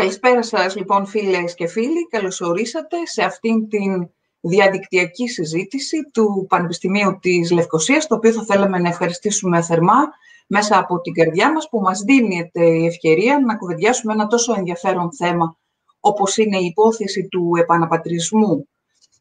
Καλησπέρα σας λοιπόν φίλες και φίλοι. Καλώς ορίσατε σε αυτήν την διαδικτυακή συζήτηση του Πανεπιστημίου της Λευκοσίας, το οποίο θα θέλαμε να ευχαριστήσουμε θερμά μέσα από την καρδιά μας που μας δίνει η ευκαιρία να κουβεντιάσουμε ένα τόσο ενδιαφέρον θέμα όπως είναι η υπόθεση του επαναπατρισμού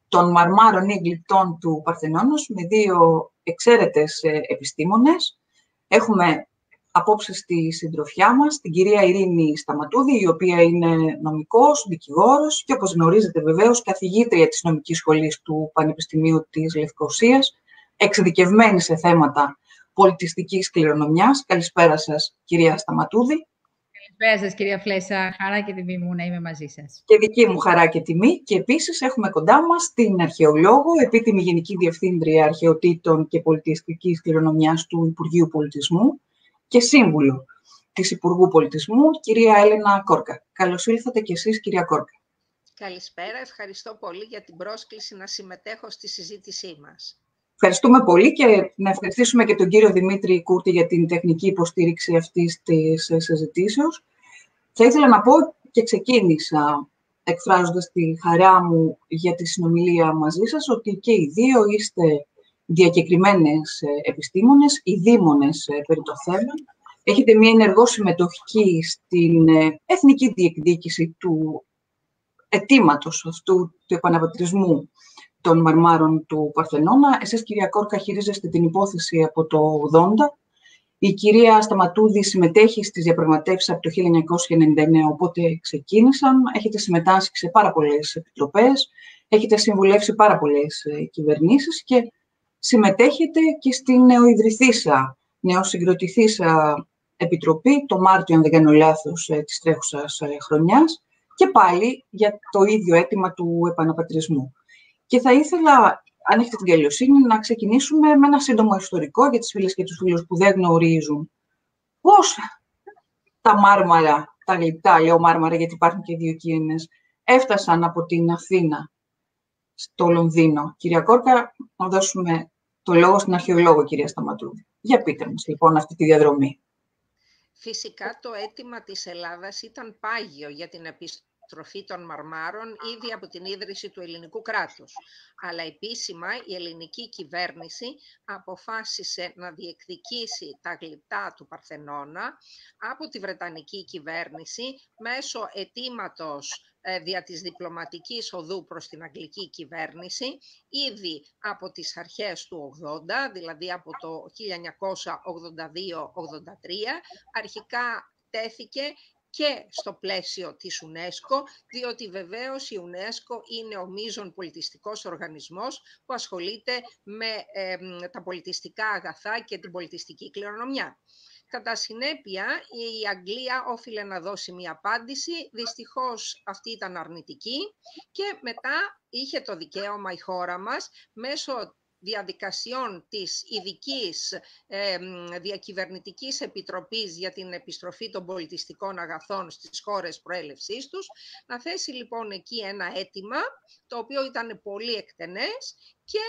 των μαρμάρων ή γλυπτών του Παρθενώνος με δύο εξαίρετες ε, επιστήμονες. Έχουμε απόψε στη συντροφιά μας την κυρία Ειρήνη Σταματούδη, η οποία είναι νομικός, δικηγόρος και όπως γνωρίζετε βεβαίως καθηγήτρια της νομικής σχολής του Πανεπιστημίου της Λευκοσίας, εξειδικευμένη σε θέματα πολιτιστικής κληρονομιάς. Καλησπέρα σας, κυρία Σταματούδη. Καλησπέρα σας, κυρία Φλέσσα. Χαρά και τιμή μου να είμαι μαζί σας. Και δική μου χαρά και τιμή. Και επίσης έχουμε κοντά μας την αρχαιολόγο, επίτιμη Γενική Διευθύντρια Αρχαιοτήτων και Πολιτιστικής Κληρονομιάς του Υπουργείου Πολιτισμού, και σύμβουλο της Υπουργού Πολιτισμού, κυρία Έλενα Κόρκα. Καλώς ήλθατε και εσείς, κυρία Κόρκα. Καλησπέρα. Ευχαριστώ πολύ για την πρόσκληση να συμμετέχω στη συζήτησή μας. Ευχαριστούμε πολύ και να ευχαριστήσουμε και τον κύριο Δημήτρη Κούρτη για την τεχνική υποστήριξη αυτής της συζητήσεως. Θα ήθελα να πω και ξεκίνησα εκφράζοντας τη χαρά μου για τη συνομιλία μαζί σας, ότι και οι δύο είστε διακεκριμένες ε, επιστήμονες, οι δήμονες ε, περί το θέμα. Έχετε μια ενεργό συμμετοχή στην ε, εθνική διεκδίκηση του αιτήματος αυτού του επαναπατρισμού των μαρμάρων του Παρθενώνα. Εσείς, κυρία Κόρκα, χειρίζεστε την υπόθεση από το 80. Η κυρία Σταματούδη συμμετέχει στις διαπραγματεύσεις από το 1999, οπότε ξεκίνησαν. Έχετε συμμετάσχει σε πάρα πολλές επιτροπές, έχετε συμβουλεύσει πάρα πολλές κυβερνήσεις και συμμετέχετε και στην νεοειδρυθήσα, νεοσυγκροτηθήσα επιτροπή, το Μάρτιο, αν δεν κάνω λάθος, ε, της τρέχουσας ε, χρονιάς, και πάλι για το ίδιο αίτημα του επαναπατρισμού. Και θα ήθελα, αν έχετε την καλοσύνη, να ξεκινήσουμε με ένα σύντομο ιστορικό για τις φίλες και τους φίλους που δεν γνωρίζουν. Πώς τα μάρμαρα, τα γλυπτά, λέω μάρμαρα γιατί υπάρχουν και δύο κίνες, έφτασαν από την Αθήνα; Στο Λονδίνο. Κυρία Κόρκα, να δώσουμε το λόγο στην αρχαιολόγο, κυρία Σταματούδη. Για πείτε μας, λοιπόν, αυτή τη διαδρομή. Φυσικά το αίτημα της Ελλάδας ήταν πάγιο για την επιστροφή των μαρμάρων ήδη από την ίδρυση του ελληνικού κράτους. Αλλά επίσημα η ελληνική κυβέρνηση αποφάσισε να διεκδικήσει τα γλυπτά του Παρθενώνα από τη Βρετανική κυβέρνηση μέσω αιτήματος ε, δια της διπλωματικής οδού προς την αγγλική κυβέρνηση ήδη από τις αρχές του 80, δηλαδή από το 1982-83, αρχικά τέθηκε και στο πλαίσιο της UNESCO, διότι βεβαίως η UNESCO είναι ο μείζον πολιτιστικός οργανισμός που ασχολείται με τα πολιτιστικά αγαθά και την πολιτιστική κληρονομιά. Κατά συνέπεια, η Αγγλία όφιλε να δώσει μία απάντηση. Δυστυχώς αυτή ήταν αρνητική και μετά είχε το δικαίωμα η χώρα μας μέσω διαδικασιών της ειδικής ε, Διακυβερνητικής Επιτροπής για την επιστροφή των πολιτιστικών αγαθών στις χώρες προέλευσής τους, να θέσει λοιπόν εκεί ένα αίτημα, το οποίο ήταν πολύ εκτενές, και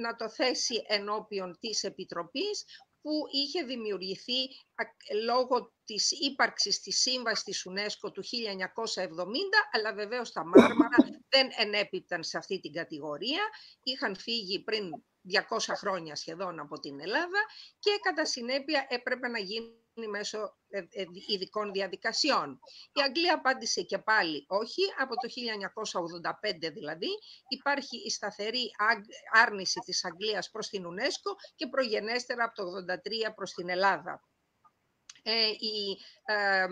να το θέσει ενώπιον της Επιτροπής, που είχε δημιουργηθεί λόγω της ύπαρξης της σύμβασης της UNESCO του 1970, αλλά βεβαίως τα μάρμαρα δεν ενέπιπταν σε αυτή την κατηγορία. Είχαν φύγει πριν 200 χρόνια σχεδόν από την Ελλάδα και κατά συνέπεια έπρεπε να γίνει μέσω ε, ε, ειδικών διαδικασιών. Η Αγγλία απάντησε και πάλι όχι, από το 1985 δηλαδή υπάρχει η σταθερή άρνηση της Αγγλίας προς την UNESCO και προγενέστερα από το 1983 προς την Ελλάδα. Ε, οι ε,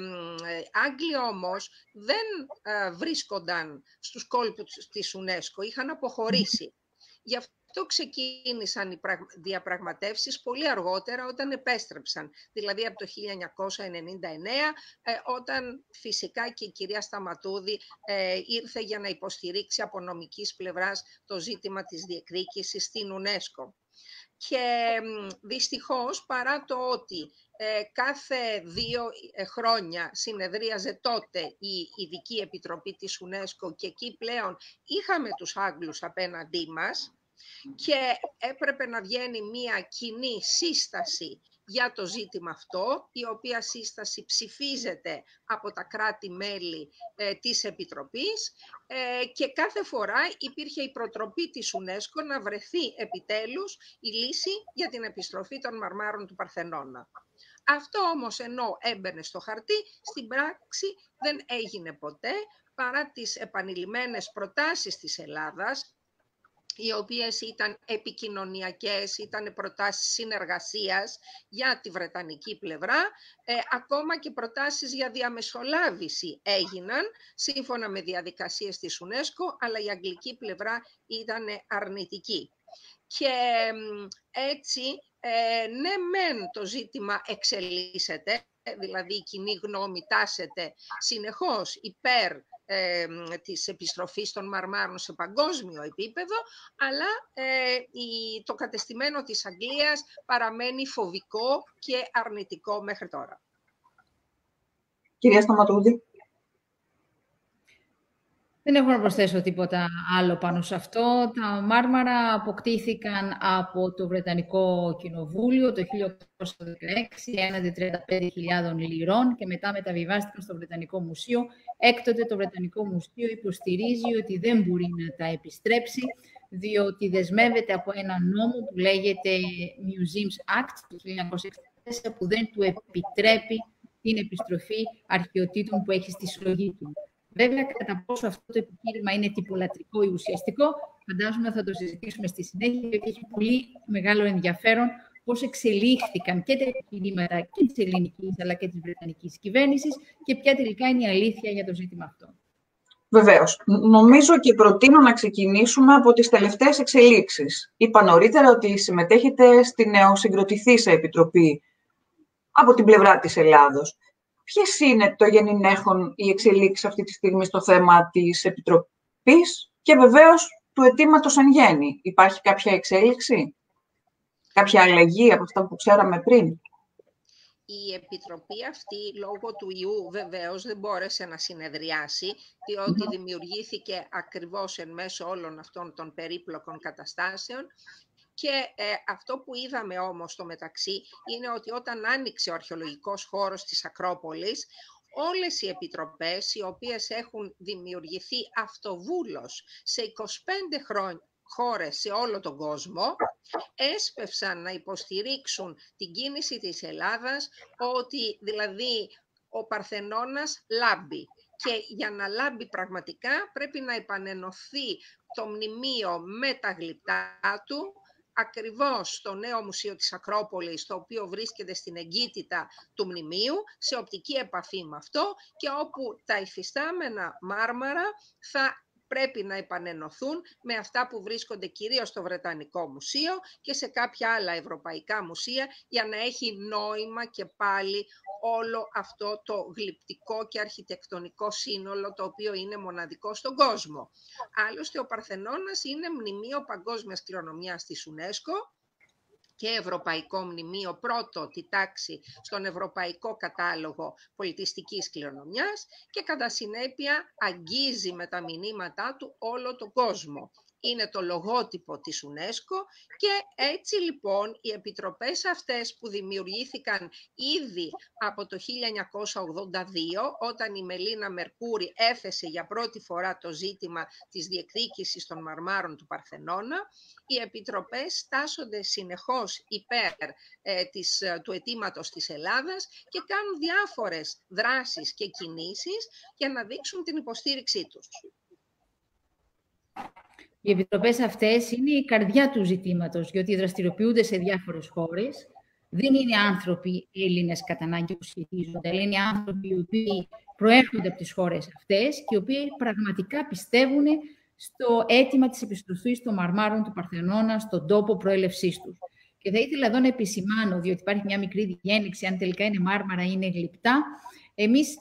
Άγγλοι όμως δεν ε, βρίσκονταν στους κόλπους της UNESCO, είχαν αποχωρήσει. Γι' αυτό ξεκίνησαν οι διαπραγματεύσεις πολύ αργότερα όταν επέστρεψαν, δηλαδή από το 1999, ε, όταν φυσικά και η κυρία Σταματούδη ε, ήρθε για να υποστηρίξει από νομικής πλευράς το ζήτημα της διεκδίκησης στην UNESCO. Και δυστυχώς, παρά το ότι ε, κάθε δύο χρόνια συνεδρίαζε τότε η Ειδική Επιτροπή της UNESCO και εκεί πλέον είχαμε τους Άγγλους απέναντί μας, και έπρεπε να βγαίνει μία κοινή σύσταση για το ζήτημα αυτό, η οποία σύσταση ψηφίζεται από τα κράτη-μέλη ε, της Επιτροπής ε, και κάθε φορά υπήρχε η προτροπή της UNESCO να βρεθεί επιτέλους η λύση για την επιστροφή των μαρμάρων του Παρθενώνα. Αυτό όμως ενώ έμπαινε στο χαρτί, στην πράξη δεν έγινε ποτέ παρά τις επανειλημμένες προτάσεις της Ελλάδας οι οποίες ήταν επικοινωνιακές, ήταν προτάσεις συνεργασίας για τη Βρετανική πλευρά, ε, ακόμα και προτάσεις για διαμεσολάβηση έγιναν, σύμφωνα με διαδικασίες της UNESCO, αλλά η αγγλική πλευρά ήταν αρνητική. Και έτσι, ε, ναι μεν το ζήτημα εξελίσσεται, δηλαδή η κοινή γνώμη τάσεται συνεχώς υπέρ ε, της επιστροφής των μαρμάρων σε παγκόσμιο επίπεδο, αλλά ε, η, το κατεστημένο της Αγγλίας παραμένει φοβικό και αρνητικό μέχρι τώρα. Κυρία Σταματούδη. Δεν έχω να προσθέσω τίποτα άλλο πάνω σε αυτό. Τα μάρμαρα αποκτήθηκαν από το Βρετανικό Κοινοβούλιο το 1816 έναντι 35.000 λιρών και μετά μεταβιβάστηκαν στο Βρετανικό Μουσείο. Έκτοτε το Βρετανικό Μουσείο υποστηρίζει ότι δεν μπορεί να τα επιστρέψει διότι δεσμεύεται από ένα νόμο που λέγεται Museums Act του 1964 που δεν του επιτρέπει την επιστροφή αρχαιοτήτων που έχει στη συλλογή του. Βέβαια, κατά πόσο αυτό το επιχείρημα είναι τυπολατρικό ή ουσιαστικό, φαντάζομαι θα το συζητήσουμε στη συνέχεια, γιατί έχει πολύ μεγάλο ενδιαφέρον πώς εξελίχθηκαν και τα επιχειρήματα και της ελληνικής αλλά και της βρετανικής κυβέρνησης και ποια τελικά είναι η αλήθεια για το ζήτημα αυτό. Βεβαίως. Νομίζω και προτείνω να ξεκινήσουμε από τις τελευταίες εξελίξεις. Είπα νωρίτερα ότι συμμετέχετε στη νεοσυγκροτηθήσα επιτροπή από την πλευρά της Ελλάδος. Ποιες είναι το γενινέχον οι εξελίξεις αυτή τη στιγμή στο θέμα της Επιτροπής και βεβαίως του αιτήματος εν γέννη; Υπάρχει κάποια εξέλιξη, κάποια αλλαγή από αυτά που ξέραμε πριν; Η Επιτροπή αυτή, λόγω του ιού, βεβαίως δεν μπόρεσε να συνεδριάσει, διότι δημιουργήθηκε ακριβώς εν μέσω όλων αυτών των περίπλοκων καταστάσεων και ε, αυτό που είδαμε όμως στο μεταξύ είναι ότι όταν άνοιξε ο αρχαιολογικός χώρος της Ακρόπολης, όλες οι επιτροπές οι οποίες έχουν δημιουργηθεί αυτοβούλως σε 25 χρόνια χώρες σε όλο τον κόσμο έσπευσαν να υποστηρίξουν την κίνηση της Ελλάδας ότι δηλαδή ο Παρθενώνας λάμπει. Και για να λάμπει πραγματικά πρέπει να επανενωθεί το μνημείο με τα γλυπτά του ακριβώς στο νέο Μουσείο της Ακρόπολης, το οποίο βρίσκεται στην εγκύτητα του μνημείου, σε οπτική επαφή με αυτό και όπου τα υφιστάμενα μάρμαρα θα πρέπει να επανενωθούν με αυτά που βρίσκονται κυρίως στο Βρετανικό Μουσείο και σε κάποια άλλα ευρωπαϊκά μουσεία για να έχει νόημα και πάλι όλο αυτό το γλυπτικό και αρχιτεκτονικό σύνολο το οποίο είναι μοναδικό στον κόσμο. Άλλωστε ο Παρθενώνας είναι μνημείο παγκόσμιας κληρονομιάς της UNESCO και Ευρωπαϊκό Μνημείο πρώτο τη τάξη στον Ευρωπαϊκό Κατάλογο Πολιτιστικής Κληρονομιάς και κατά συνέπεια αγγίζει με τα μηνύματά του όλο τον κόσμο είναι το λογότυπο της UNESCO και έτσι λοιπόν οι επιτροπές αυτές που δημιουργήθηκαν ήδη από το 1982 όταν η Μελίνα Μερκούρη έθεσε για πρώτη φορά το ζήτημα της διεκδίκησης των μαρμάρων του Παρθενώνα οι επιτροπές στάσονται συνεχώς υπέρ ε, της, ε, του αιτήματος της Ελλάδας και κάνουν διάφορες δράσεις και κινήσεις για να δείξουν την υποστήριξή τους. Οι επιτροπές αυτές είναι η καρδιά του ζητήματος, γιατί δραστηριοποιούνται σε διάφορες χώρες. Δεν είναι άνθρωποι Έλληνες κατά ανάγκη που σχετίζονται, αλλά είναι άνθρωποι οι οποίοι προέρχονται από τις χώρες αυτές και οι οποίοι πραγματικά πιστεύουν στο αίτημα της επιστροφής των μαρμάρων του Παρθενώνα στον τόπο προέλευσής τους. Και θα ήθελα εδώ να επισημάνω, διότι υπάρχει μια μικρή διένεξη, αν τελικά είναι μάρμαρα ή είναι γλυπτά. Εμείς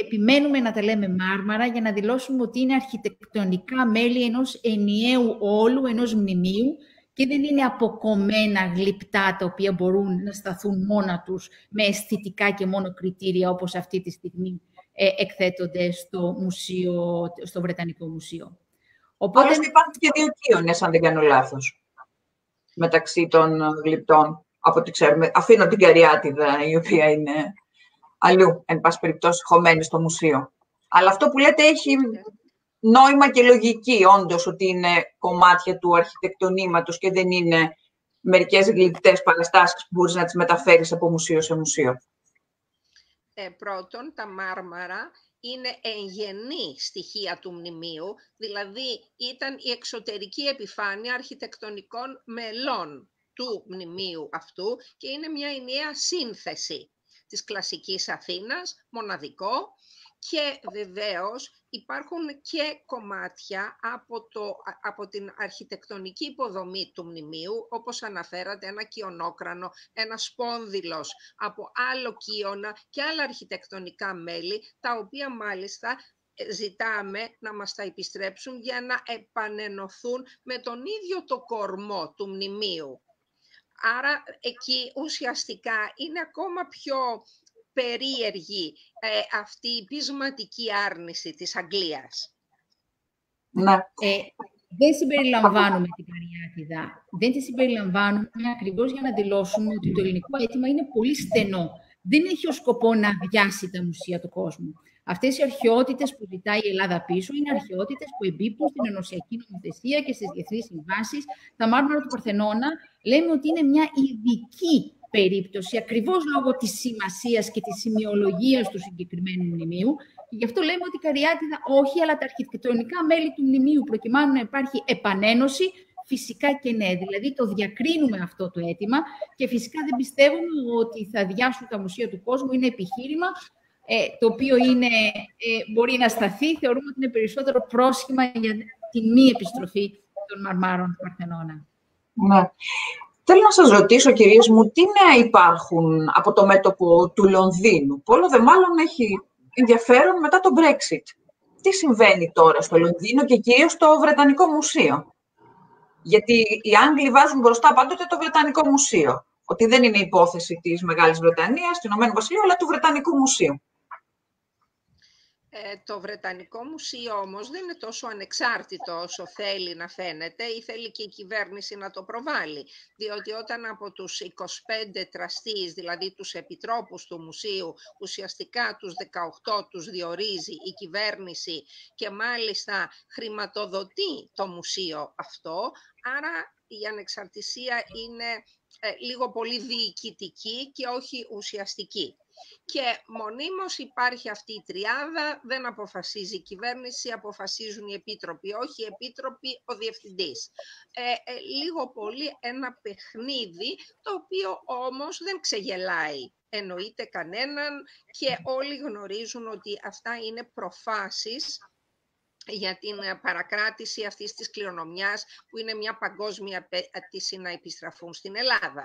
επιμένουμε να τα λέμε μάρμαρα για να δηλώσουμε ότι είναι αρχιτεκτονικά μέλη ενός ενιαίου όλου, ενός μνημείου και δεν είναι αποκομμένα γλυπτά τα οποία μπορούν να σταθούν μόνα τους με αισθητικά και μόνο κριτήρια όπως αυτή τη στιγμή ε, εκθέτονται στο, μουσείο, στο Βρετανικό Μουσείο. Οπότε... υπάρχουν και δύο κύονες, αν δεν κάνω λάθος, μεταξύ των γλυπτών. από ό,τι ξέρουμε. Αφήνω την Καριάτιδα, η οποία είναι αλλού, εν πάση περιπτώσει, χωμένη στο μουσείο. Αλλά αυτό που λέτε έχει νόημα και λογική, όντως, ότι είναι κομμάτια του αρχιτεκτονήματος και δεν είναι μερικές γλυπτές παραστάσεις που μπορείς να τις μεταφέρεις από μουσείο σε μουσείο. Ε, πρώτον, τα μάρμαρα είναι εγγενή στοιχεία του μνημείου, δηλαδή ήταν η εξωτερική επιφάνεια αρχιτεκτονικών μελών του μνημείου αυτού και είναι μια ενιαία σύνθεση της κλασικής Αθήνας, μοναδικό, και βεβαίως υπάρχουν και κομμάτια από, το, από την αρχιτεκτονική υποδομή του μνημείου, όπως αναφέρατε, ένα κοιονόκρανο, ένα σπόνδυλος από άλλο κύωνα και άλλα αρχιτεκτονικά μέλη, τα οποία μάλιστα ε, ζητάμε να μας τα επιστρέψουν για να επανενωθούν με τον ίδιο το κορμό του μνημείου. Άρα εκεί ουσιαστικά είναι ακόμα πιο περίεργη ε, αυτή η πεισματική άρνηση της Αγγλίας. Ναι. Ε, δεν συμπεριλαμβάνουμε την Καριάτιδα. Δεν τη συμπεριλαμβάνουμε ακριβώς για να δηλώσουμε ότι το ελληνικό αίτημα είναι πολύ στενό. Δεν έχει ως σκοπό να αδειάσει τα μουσεία του κόσμου. Αυτές οι αρχαιότητες που ζητάει η Ελλάδα πίσω είναι αρχαιότητες που εμπίπτουν στην ενωσιακή νομοθεσία και στις διεθνείς συμβάσεις. Τα μάρμαρα του Παρθενώνα λέμε ότι είναι μια ειδική περίπτωση, ακριβώς λόγω της σημασίας και της σημειολογίας του συγκεκριμένου μνημείου. Και γι' αυτό λέμε ότι η Καριάτιδα όχι, αλλά τα αρχιτεκτονικά μέλη του μνημείου, προκειμένου να υπάρχει επανένωση, φυσικά και ναι. Δηλαδή το διακρίνουμε αυτό το αίτημα και φυσικά δεν πιστεύουμε ότι θα διάσουν τα μουσεία του κόσμου. Είναι επιχείρημα ε, το οποίο είναι, ε, μπορεί να σταθεί, θεωρούμε ότι είναι περισσότερο πρόσχημα για τη μη επιστροφή των μαρμάρων του Παρθενώνα. Ναι. Θέλω να σας ρωτήσω, κυρίες μου, τι νέα υπάρχουν από το μέτωπο του Λονδίνου, που όλο δε μάλλον έχει ενδιαφέρον μετά το Brexit. Τι συμβαίνει τώρα στο Λονδίνο και κυρίως στο Βρετανικό Μουσείο; Γιατί οι Άγγλοι βάζουν μπροστά πάντοτε το Βρετανικό Μουσείο. Ότι δεν είναι υπόθεση της Μεγάλης Βρετανίας, του Ηνωμένου Βασιλείου, αλλά του Βρετανικού Μουσείου. Ε, το Βρετανικό Μουσείο όμως δεν είναι τόσο ανεξάρτητο όσο θέλει να φαίνεται ή θέλει και η κυβέρνηση να το προβάλλει. Διότι όταν από τους 25 τραστείς, δηλαδή τους επιτρόπους του Μουσείου, ουσιαστικά τους 18 τους διορίζει η κυβέρνηση και μάλιστα χρηματοδοτεί το Μουσείο αυτό, άρα η ανεξαρτησία είναι ε, λίγο πολύ διοικητική και όχι ουσιαστική. Και μονίμως υπάρχει αυτή η τριάδα, δεν αποφασίζει η κυβέρνηση, αποφασίζουν οι επίτροποι, όχι οι επίτροποι, ο διευθυντής. Ε, ε, λίγο πολύ ένα παιχνίδι, το οποίο όμως δεν ξεγελάει εννοείται κανέναν και όλοι γνωρίζουν ότι αυτά είναι προφάσεις για την ε, παρακράτηση αυτής της κληρονομιάς που είναι μια παγκόσμια απέτηση να επιστραφούν στην Ελλάδα.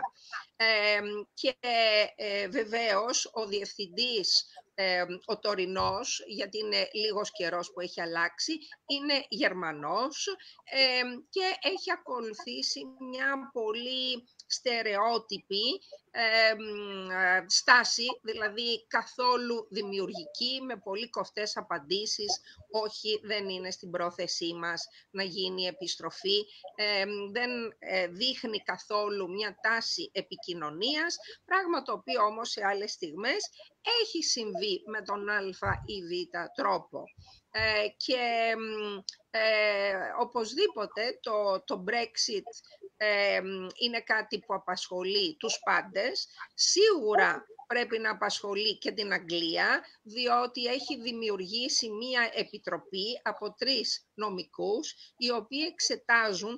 και ε, βεβαίως ο διευθυντής, ο τωρινός, γιατί είναι λίγος καιρός που έχει αλλάξει, είναι Γερμανός και έχει ακολουθήσει μια πολύ στερεότυπη ε, στάση, δηλαδή καθόλου δημιουργική, με πολύ κοφτές απαντήσεις, όχι δεν είναι στην πρόθεσή μας να γίνει επιστροφή, δεν ε, δείχνει καθόλου μια τάση επικοινωνίας, πράγμα το οποίο όμως σε άλλες στιγμές έχει συμβεί με τον α ή β τρόπο. Ε, και ε, οπωσδήποτε το, το Brexit ε, είναι κάτι που απασχολεί τους πάντες. Σίγουρα πρέπει να απασχολεί και την Αγγλία, διότι έχει δημιουργήσει μία επιτροπή από τρεις νομικούς, οι οποίοι εξετάζουν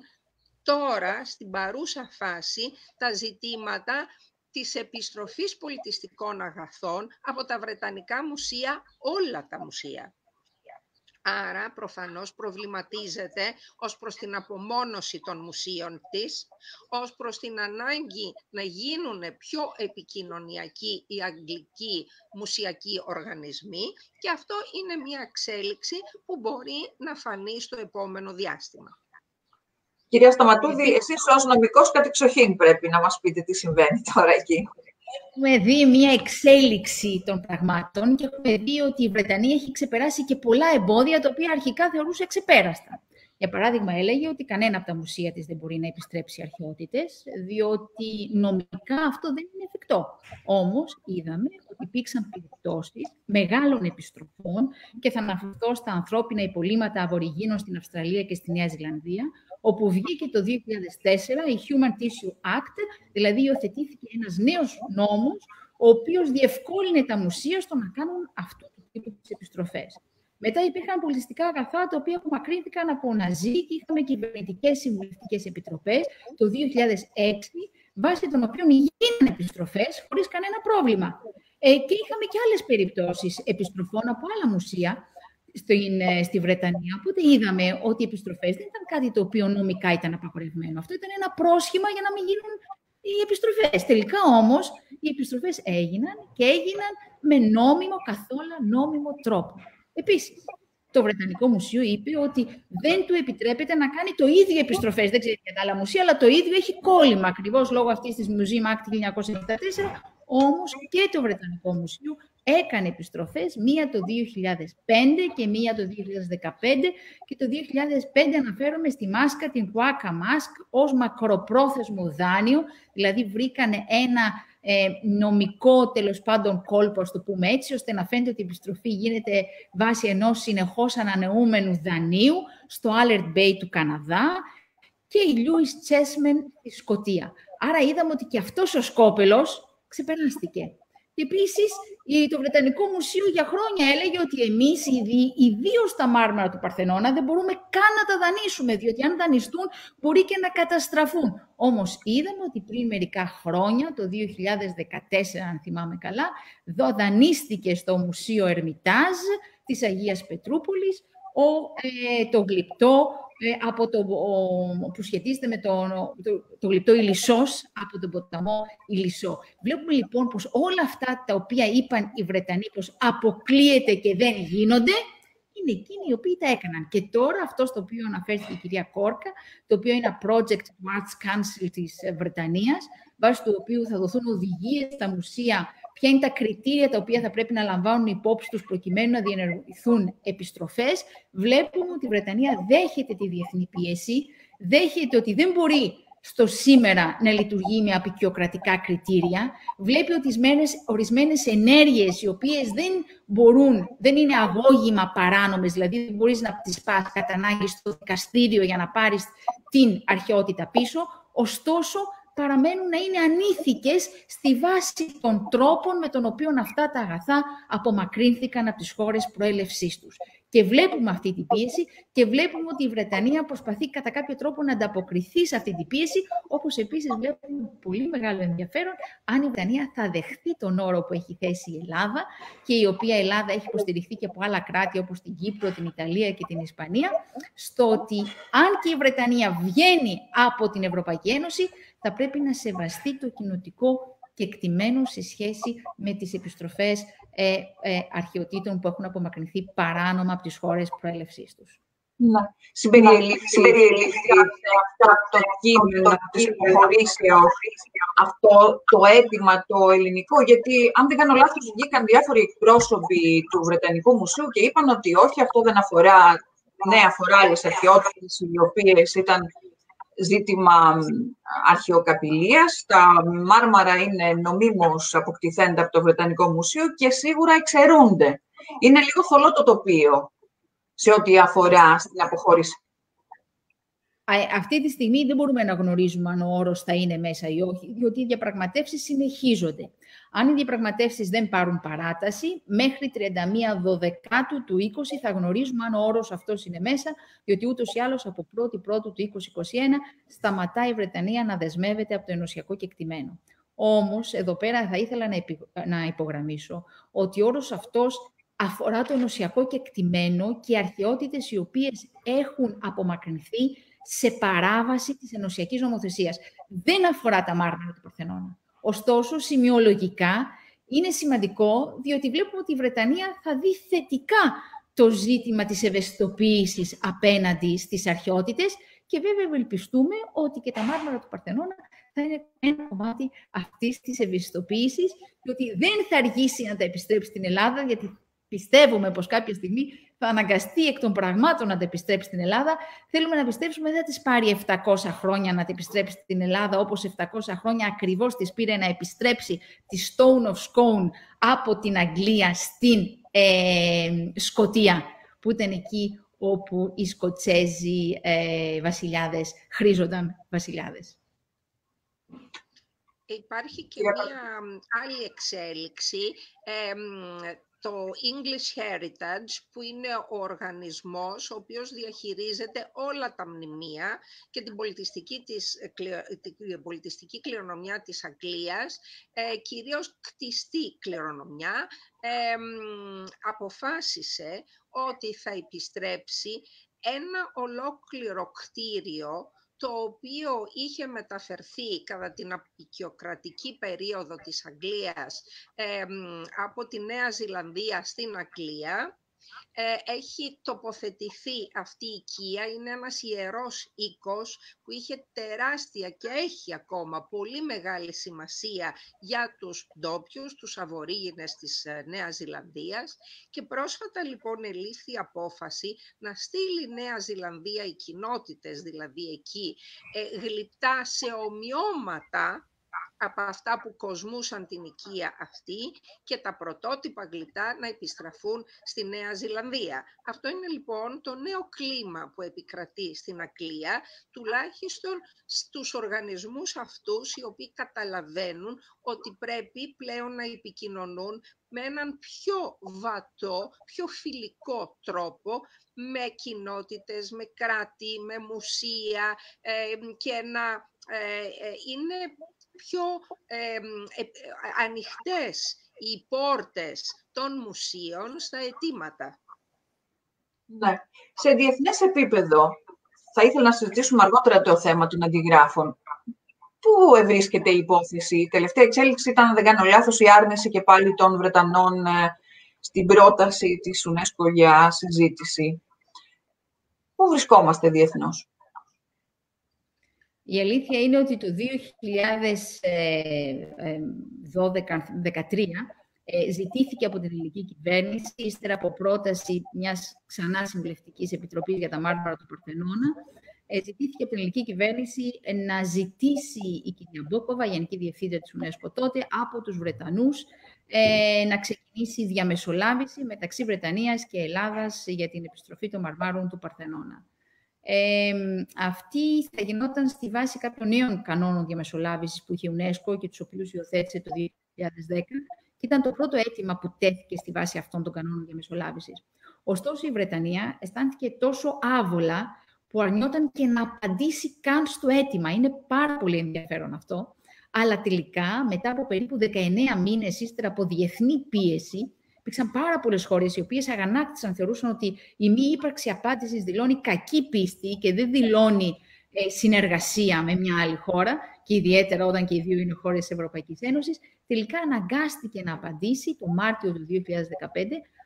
τώρα, στην παρούσα φάση, τα ζητήματα της επιστροφής πολιτιστικών αγαθών από τα Βρετανικά μουσεία, όλα τα μουσεία. Άρα προφανώς προβληματίζεται ως προς την απομόνωση των μουσείων της, ως προς την ανάγκη να γίνουν πιο επικοινωνιακοί οι αγγλικοί μουσιακοί οργανισμοί και αυτό είναι μια εξέλιξη που μπορεί να φανεί στο επόμενο διάστημα. Κυρία Σταματούδη, εσείς ως νομικός κατεξοχήν πρέπει να μας πείτε τι συμβαίνει τώρα εκεί έχουμε δει μια εξέλιξη των πραγμάτων και έχουμε δει ότι η Βρετανία έχει ξεπεράσει και πολλά εμπόδια τα οποία αρχικά θεωρούσε ξεπέραστα. Για παράδειγμα, έλεγε ότι κανένα από τα μουσεία της δεν μπορεί να επιστρέψει αρχαιότητες, διότι νομικά αυτό δεν είναι εφικτό. Όμως, είδαμε ότι υπήρξαν περιπτώσεις μεγάλων επιστροφών και θα αναφερθώ στα ανθρώπινα υπολείμματα αβορυγίνων στην Αυστραλία και στη Νέα Ζηλανδία, όπου βγήκε το 2004 η Human Tissue Act, δηλαδή υιοθετήθηκε ένας νέος νόμος, ο οποίος διευκόλυνε τα μουσεία στο να κάνουν αυτό το τύπο τις επιστροφές. Μετά υπήρχαν πολιτιστικά αγαθά τα οποία απομακρύνθηκαν από ναζί και είχαμε κυβερνητικές συμβουλευτικές επιτροπές το 2006, βάσει των οποίων γίνανε επιστροφές χωρίς κανένα πρόβλημα. Ε, και είχαμε και άλλες περιπτώσεις επιστροφών από άλλα μουσεία στην, ε, στη Βρετανία. Οπότε είδαμε ότι οι επιστροφές δεν ήταν κάτι το οποίο νομικά ήταν απαγορευμένο. Αυτό ήταν ένα πρόσχημα για να μην γίνουν οι επιστροφές. Τελικά όμως οι επιστροφές έγιναν και έγιναν με νόμιμο, καθόλου νόμιμο τρόπο. Επίσης, το Βρετανικό Μουσείο είπε ότι δεν του επιτρέπεται να κάνει το ίδιο επιστροφές. Δεν ξέρει για τα άλλα μουσεία, αλλά το ίδιο έχει κόλλημα ακριβώς λόγω αυτής της Museum Act 1974. Όμως και το Βρετανικό Μουσείο έκανε επιστροφές, μία το 2005 και μία το 2015 και το 2005 αναφέρομαι στη μάσκα, την Waka Mask, ως μακροπρόθεσμο δάνειο, δηλαδή βρήκανε ένα ε, νομικό τέλος πάντων κόλπο, το πούμε έτσι, ώστε να φαίνεται ότι η επιστροφή γίνεται βάσει ενός συνεχώς ανανεούμενου δανείου στο Alert Bay του Καναδά και η Lewis Chessman στη Σκοτία. Άρα είδαμε ότι και αυτός ο σκόπελος ξεπεράστηκε. Και επίσης, το Βρετανικό Μουσείο για χρόνια έλεγε ότι εμείς, ιδίω τα μάρμαρα του Παρθενώνα, δεν μπορούμε καν να τα δανείσουμε, διότι αν δανειστούν μπορεί και να καταστραφούν. Όμως είδαμε ότι πριν μερικά χρόνια, το 2014, αν θυμάμαι καλά, δανείστηκε στο Μουσείο Ερμητάζ της Αγίας Πετρούπολης ο, ε, το γλυπτό ε, από το, που σχετίζεται με το, το, το γλυπτό Ηλισσός από τον ποταμό Ηλισσό. Βλέπουμε λοιπόν πως όλα αυτά τα οποία είπαν οι Βρετανοί πως αποκλείεται και δεν γίνονται, είναι εκείνοι οι οποίοι τα έκαναν. Και τώρα αυτό στο οποίο αναφέρθηκε η κυρία Κόρκα, το οποίο είναι ένα project του Arts Council της Βρετανίας, βάσει του οποίου θα δοθούν οδηγίες στα μουσεία ποια είναι τα κριτήρια τα οποία θα πρέπει να λαμβάνουν υπόψη τους προκειμένου να διενεργηθούν επιστροφές, βλέπουμε ότι η Βρετανία δέχεται τη διεθνή πίεση, δέχεται ότι δεν μπορεί στο σήμερα να λειτουργεί με απεικιοκρατικά κριτήρια, βλέπει ότι ορισμένες ενέργειες οι οποίες δεν μπορούν, δεν είναι αγώγημα παράνομες, δηλαδή δεν μπορείς να τις πας κατά ανάγκη στο δικαστήριο για να πάρεις την αρχαιότητα πίσω, ωστόσο παραμένουν να είναι ανήθικες στη βάση των τρόπων με τον οποίο αυτά τα αγαθά απομακρύνθηκαν από τις χώρες προέλευσής τους. Και βλέπουμε αυτή την πίεση και βλέπουμε ότι η Βρετανία προσπαθεί κατά κάποιο τρόπο να ανταποκριθεί σε αυτή την πίεση, όπως επίσης βλέπουμε πολύ μεγάλο ενδιαφέρον αν η Βρετανία θα δεχθεί τον όρο που έχει θέσει η Ελλάδα και η οποία η Ελλάδα έχει υποστηριχθεί και από άλλα κράτη όπως την Κύπρο, την Ιταλία και την Ισπανία, στο ότι αν και η Βρετανία βγαίνει από την Ευρωπαϊκή Ένωση, θα πρέπει να σεβαστεί το κοινοτικό κεκτημένο σε σχέση με τις επιστροφές ε, ε, αρχαιοτήτων που έχουν απομακρυνθεί παράνομα από τις χώρες προέλευσής τους. Να συμπεριελήφθη αυτό το κείμενο της υποχωρήσεως, αυτό το αίτημα το ελληνικό, γιατί αν δεν κάνω λάθος βγήκαν διάφοροι εκπρόσωποι του Βρετανικού Μουσείου και είπαν ότι όχι, αυτό δεν αφορά, ναι, αφορά άλλες αρχαιότητες οι οποίες ήταν ζήτημα αρχαιοκαπηλείας. Τα μάρμαρα είναι νομίμως αποκτηθέντα από το Βρετανικό Μουσείο και σίγουρα εξαιρούνται. Είναι λίγο θολό το τοπίο σε ό,τι αφορά στην αποχώρηση. Αυτή τη στιγμή δεν μπορούμε να γνωρίζουμε αν ο όρος θα είναι μέσα ή όχι, διότι οι διαπραγματεύσεις συνεχίζονται. Αν οι διαπραγματεύσεις δεν πάρουν παράταση, μέχρι 31 Δωδεκάτου του 20 θα γνωρίζουμε αν ο όρος αυτός είναι μέσα, διότι ούτως ή άλλως από 1η Πρώτου του 2021 σταματάει η Βρετανία να δεσμεύεται από το ενωσιακό κεκτημένο. Όμως, εδώ πέρα θα ήθελα να υπογραμμίσω ότι ο όρος αυτός αφορά το ενωσιακό κεκτημένο και αρχαιότητες οι οποίες έχουν απομακρυνθεί σε παράβαση της ενωσιακής νομοθεσίας. Δεν αφορά τα μάρμαρα του Παρθενώνα. Ωστόσο, σημειολογικά είναι σημαντικό, διότι βλέπουμε ότι η Βρετανία θα δει θετικά το ζήτημα της ευαισθητοποίησης απέναντι στις αρχαιότητες και βέβαια ευελπιστούμε ότι και τα μάρμαρα του Παρθενώνα θα είναι ένα κομμάτι αυτής της ευαισθητοποίησης και ότι δεν θα αργήσει να τα επιστρέψει στην Ελλάδα, γιατί πιστεύουμε πως κάποια στιγμή θα αναγκαστεί εκ των πραγμάτων να τα επιστρέψει στην Ελλάδα. Θέλουμε να πιστέψουμε δεν της πάρει 700 χρόνια να τα επιστρέψει στην Ελλάδα, όπως 700 χρόνια ακριβώς της πήρε να επιστρέψει τη Stone of Scone από την Αγγλία στην ε, Σκοτία, που ήταν εκεί όπου οι Σκοτσέζοι ε, βασιλιάδες χρήζονταν βασιλιάδες. Υπάρχει και μία άλλη εξέλιξη το English Heritage, που είναι ο οργανισμός ο οποίος διαχειρίζεται όλα τα μνημεία και την πολιτιστική, της, την πολιτιστική κληρονομιά της Αγγλίας, ε, κυρίως κτιστή κληρονομιά, ε, αποφάσισε ότι θα επιστρέψει ένα ολόκληρο κτίριο το οποίο είχε μεταφερθεί κατά την απεικιοκρατική περίοδο της Αγγλίας από τη Νέα Ζηλανδία στην Αγγλία ε, έχει τοποθετηθεί αυτή η οικία. Είναι ένας ιερός οίκος που είχε τεράστια και έχει ακόμα πολύ μεγάλη σημασία για τους ντόπιους, τους αβορήγινες της ε, Νέας Ζηλανδίας και πρόσφατα λοιπόν ελήφθη απόφαση να στείλει η Νέα Ζηλανδία, οι κοινότητες δηλαδή εκεί, ε, γλυπτά σε ομοιώματα από αυτά που κοσμούσαν την οικία αυτή και τα πρωτότυπα γλυτά να επιστραφούν στη Νέα Ζηλανδία. Αυτό είναι λοιπόν το νέο κλίμα που επικρατεί στην Αγγλία, τουλάχιστον στους οργανισμούς αυτούς οι οποίοι καταλαβαίνουν ότι πρέπει πλέον να επικοινωνούν με έναν πιο βατό, πιο φιλικό τρόπο με κοινότητες, με κράτη, με μουσεία ε, και να ε, ε, είναι πιο ε, ανοιχτές οι πόρτες των μουσείων στα αιτήματα. Ναι. Σε διεθνές επίπεδο, θα ήθελα να συζητήσουμε αργότερα το θέμα των αντιγράφων. Πού ευρίσκεται η υπόθεση; Η τελευταία εξέλιξη ήταν, αν δεν κάνω λάθος, η άρνηση και πάλι των Βρετανών ε, στην πρόταση της UNESCO για συζήτηση. Πού βρισκόμαστε διεθνώς; Η αλήθεια είναι ότι το 2012-2013 ε, ζητήθηκε από την ελληνική κυβέρνηση, ύστερα από πρόταση μιας ξανά συμβουλευτικής επιτροπής για τα μάρμαρα του Παρθενώνα, ε, ζητήθηκε από την ελληνική κυβέρνηση να ζητήσει η κυρία Μπόκοβα, η Γενική Διευθύντρια της UNESCO τότε, από τους Βρετανούς ε, να ξεκινήσει διαμεσολάβηση μεταξύ Βρετανίας και Ελλάδας για την επιστροφή των μαρμάρων του Παρθενώνα. Ε, αυτή θα γινόταν στη βάση κάποιων νέων κανόνων διαμεσολάβησης που είχε η UNESCO και τους οποίους υιοθέτησε το 2010 και ήταν το πρώτο αίτημα που τέθηκε στη βάση αυτών των κανόνων διαμεσολάβησης. Ωστόσο, η Βρετανία αισθάνθηκε τόσο άβολα που αρνιόταν και να απαντήσει καν στο αίτημα. Είναι πάρα πολύ ενδιαφέρον αυτό. Αλλά τελικά, μετά από περίπου 19 μήνες ύστερα από διεθνή πίεση, Υπήρξαν πάρα πολλές χώρες οι οποίες αγανάκτησαν, θεωρούσαν ότι η μη ύπαρξη απάντησης δηλώνει κακή πίστη και δεν δηλώνει ε, συνεργασία με μια άλλη χώρα, και ιδιαίτερα όταν και οι δύο είναι χώρες της Ευρωπαϊκής Ένωσης. Τελικά αναγκάστηκε να απαντήσει το Μάρτιο του 2015,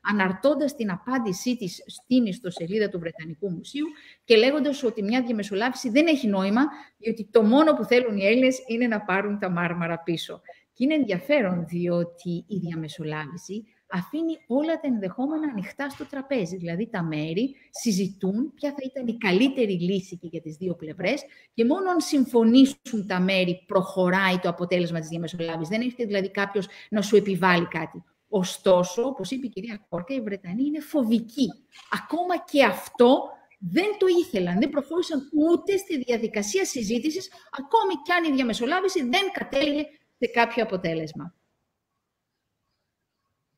αναρτώντας την απάντησή της στην ιστοσελίδα του Βρετανικού Μουσείου και λέγοντας ότι μια διαμεσολάβηση δεν έχει νόημα, διότι το μόνο που θέλουν οι Έλληνες είναι να πάρουν τα μάρμαρα πίσω. Και είναι ενδιαφέρον διότι η διαμεσολάβηση αφήνει όλα τα ενδεχόμενα ανοιχτά στο τραπέζι. Δηλαδή τα μέρη συζητούν ποια θα ήταν η καλύτερη λύση και για τις δύο πλευρές και μόνο αν συμφωνήσουν τα μέρη προχωράει το αποτέλεσμα της διαμεσολάβησης. Δεν έχετε δηλαδή κάποιος να σου επιβάλλει κάτι. Ωστόσο, όπως είπε η κυρία Κόρκα, οι Βρετανοί είναι φοβικοί. Ακόμα και αυτό δεν το ήθελαν, δεν προχώρησαν ούτε στη διαδικασία συζήτησης, ακόμη κι αν η διαμεσολάβηση δεν κατέληγε σε κάποιο αποτέλεσμα.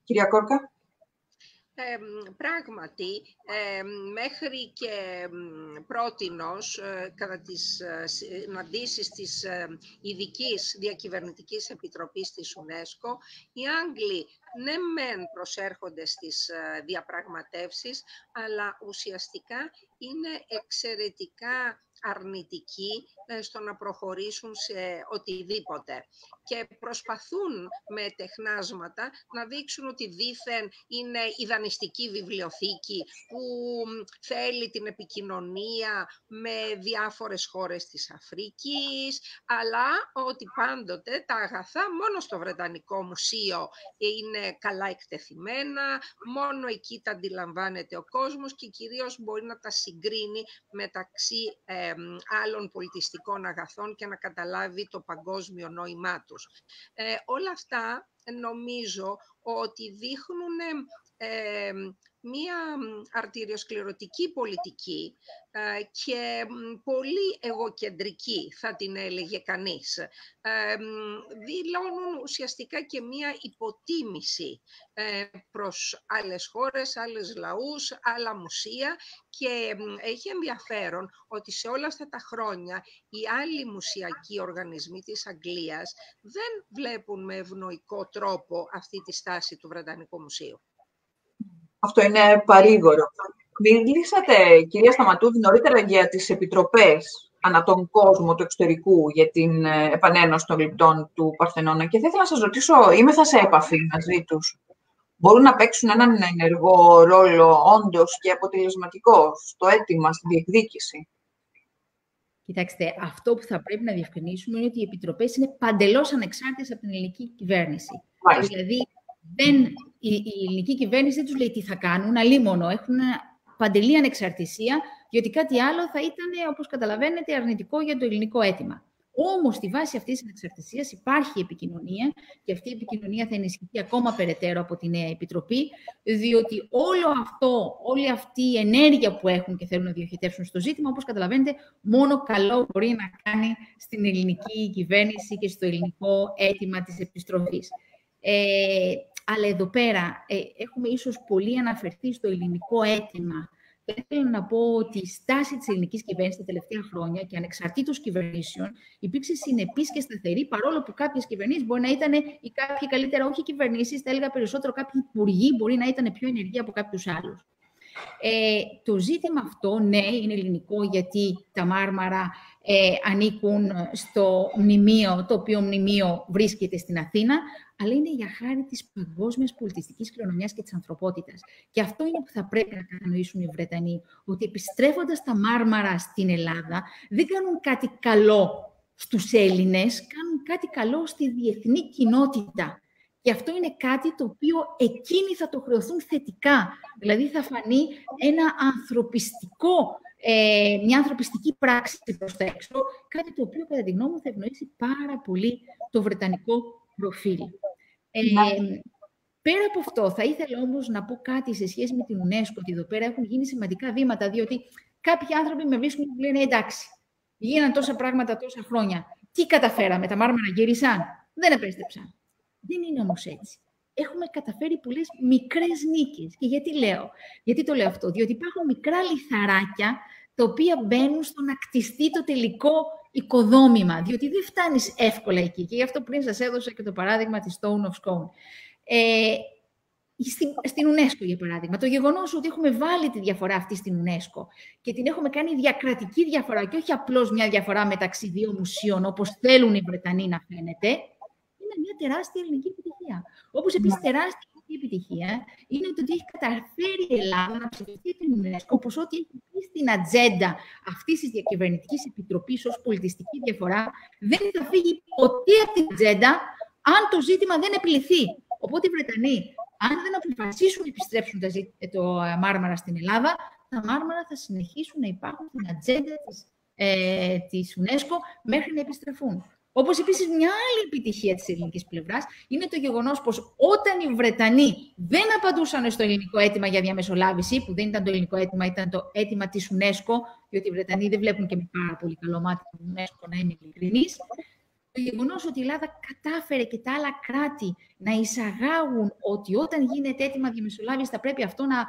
Κυρία Κόρκα. Ε, πράγματι, μέχρι και πρότινος, ε, κατά τις ε, συναντήσεις της ε, ειδικής Διακυβερνητικής Επιτροπής της UNESCO, οι Άγγλοι ναι μεν προσέρχονται στις διαπραγματεύσεις, αλλά ουσιαστικά είναι εξαιρετικά αρνητικοί ε, στο να προχωρήσουν σε οτιδήποτε. Και προσπαθούν με τεχνάσματα να δείξουν ότι δήθεν είναι ιδανιστική βιβλιοθήκη που θέλει την επικοινωνία με διάφορες χώρες της Αφρικής, αλλά ότι πάντοτε τα αγαθά μόνο στο Βρετανικό Μουσείο είναι καλά εκτεθειμένα, μόνο εκεί τα αντιλαμβάνεται ο κόσμος και κυρίως μπορεί να τα συγκρίνει μεταξύ άλλων πολιτιστικών αγαθών και να καταλάβει το παγκόσμιο νόημά τους. Ε, όλα αυτά νομίζω ότι δείχνουν μία αρτηριοσκληρωτική πολιτική ε, και πολύ εγωκεντρική, θα την έλεγε κανείς. Ε, δηλώνουν ουσιαστικά και μία υποτίμηση ε, προς άλλες χώρες, άλλες λαούς, άλλα μουσεία και έχει ενδιαφέρον ότι σε όλα αυτά τα χρόνια οι άλλοι μουσιακοί οργανισμοί της Αγγλίας δεν βλέπουν με ευνοϊκό τρόπο αυτή τη στάση του Βρετανικού Μουσείου. Αυτό είναι παρήγορο. Μιλήσατε, κυρία Σταματούδη, νωρίτερα για τις επιτροπές ανά τον κόσμο του εξωτερικού για την ε, επανένωση των γλυπτών του Παρθενώνα και θα ήθελα να σας ρωτήσω, είμαι θα σε επαφή μαζί τους. Μπορούν να παίξουν έναν ενεργό ρόλο όντως και αποτελεσματικό στο αίτημα, στη διεκδίκηση; Κοιτάξτε, αυτό που θα πρέπει να διευκρινίσουμε είναι ότι οι επιτροπές είναι παντελώς ανεξάρτητες από την ελληνική κυβέρνηση. Δηλαδή, δεν, η, η ελληνική κυβέρνηση δεν τους λέει τι θα κάνουν, αλίμονο. Έχουν παντελή ανεξαρτησία, διότι κάτι άλλο θα ήταν, όπως καταλαβαίνετε, αρνητικό για το ελληνικό αίτημα. Όμως, στη βάση αυτής της ανεξαρτησίας υπάρχει επικοινωνία και αυτή η επικοινωνία θα ενισχυθεί ακόμα περαιτέρω από τη νέα Επιτροπή, διότι όλο αυτό, όλη αυτή η ενέργεια που έχουν και θέλουν να διοχετεύσουν στο ζήτημα, όπως καταλαβαίνετε, μόνο καλό μπορεί να κάνει στην ελληνική κυβέρνηση και στο ελληνικό αίτημα της επιστροφής. Ε, αλλά εδώ πέρα ε, έχουμε ίσως πολύ αναφερθεί στο ελληνικό αίτημα. Θα ήθελα να πω ότι η στάση της ελληνικής κυβέρνησης τα τελευταία χρόνια και ανεξαρτήτως κυβερνήσεων υπήρξε συνεπής και σταθερή, παρόλο που κάποιες κυβερνήσεις μπορεί να ήταν ή κάποιοι καλύτερα όχι κυβερνήσεις, θα έλεγα περισσότερο κάποιοι υπουργοί μπορεί να ήταν πιο ενεργοί από κάποιους άλλους. Ε, το ζήτημα αυτό, ναι, είναι ελληνικό γιατί τα Μάρμαρα ε, ανήκουν στο μνημείο, το οποίο μνημείο βρίσκεται στην Αθήνα, αλλά είναι για χάρη της παγκόσμιας πολιτιστικής κληρονομιάς και της ανθρωπότητας. Και αυτό είναι που θα πρέπει να κατανοήσουν οι Βρετανοί, ότι επιστρέφοντας τα Μάρμαρα στην Ελλάδα, δεν κάνουν κάτι καλό στους Έλληνες, κάνουν κάτι καλό στη διεθνή κοινότητα. Και αυτό είναι κάτι το οποίο εκείνοι θα το χρεωθούν θετικά. Δηλαδή θα φανεί ένα ανθρωπιστικό, ε, μια ανθρωπιστική πράξη προς τα έξω, κάτι το οποίο κατά τη γνώμη μου θα ευνοήσει πάρα πολύ το βρετανικό προφίλ. Ε, πέρα από αυτό, θα ήθελα όμως να πω κάτι σε σχέση με την UNESCO, ότι εδώ πέρα έχουν γίνει σημαντικά βήματα, διότι κάποιοι άνθρωποι με βρίσκουν και λένε εντάξει, γίναν τόσα πράγματα τόσα χρόνια. Τι καταφέραμε, τα μάρμαρα γύρισαν, δεν επέστρεψαν. Δεν είναι όμως έτσι. Έχουμε καταφέρει πολλές μικρές νίκες. Και γιατί λέω, γιατί το λέω αυτό, Διότι υπάρχουν μικρά λιθαράκια τα οποία μπαίνουν στο να κτιστεί το τελικό οικοδόμημα, διότι δεν φτάνεις εύκολα εκεί. Και γι' αυτό πριν σας έδωσα και το παράδειγμα της Stone of Scone. Ε, στην, στην UNESCO, για παράδειγμα, το γεγονός ότι έχουμε βάλει τη διαφορά αυτή στην UNESCO και την έχουμε κάνει διακρατική διαφορά και όχι απλώς μια διαφορά μεταξύ δύο μουσείων, όπως θέλουν οι Βρετανοί να φαίνεται, είναι μια τεράστια ελληνική επιτυχία. Όπως επίσης ναι. τεράστια ελληνική επιτυχία είναι το ότι έχει καταφέρει η Ελλάδα να ψηφιστεί την UNESCO, όπως ό,τι έχει πει στην ατζέντα αυτής της διακυβερνητικής επιτροπής ως πολιτιστική διαφορά, δεν θα φύγει ποτέ από την ατζέντα αν το ζήτημα δεν επιληθεί. Οπότε οι Βρετανοί, αν δεν αποφασίσουν να επιστρέψουν το Μάρμαρα στην Ελλάδα, τα Μάρμαρα θα συνεχίσουν να υπάρχουν στην ατζέντα της, ε, της UNESCO μέχρι να επιστρεφούν. Όπως επίσης μια άλλη επιτυχία της ελληνικής πλευράς είναι το γεγονός πως όταν οι Βρετανοί δεν απαντούσαν στο ελληνικό αίτημα για διαμεσολάβηση, που δεν ήταν το ελληνικό αίτημα, ήταν το αίτημα της UNESCO, διότι οι Βρετανοί δεν βλέπουν και με πάρα πολύ καλό μάτι το UNESCO, να είναι ειλικρινής, το γεγονός ότι η Ελλάδα κατάφερε και τα άλλα κράτη να εισαγάγουν ότι όταν γίνεται έτοιμα διαμεσολάβησης θα πρέπει αυτό να,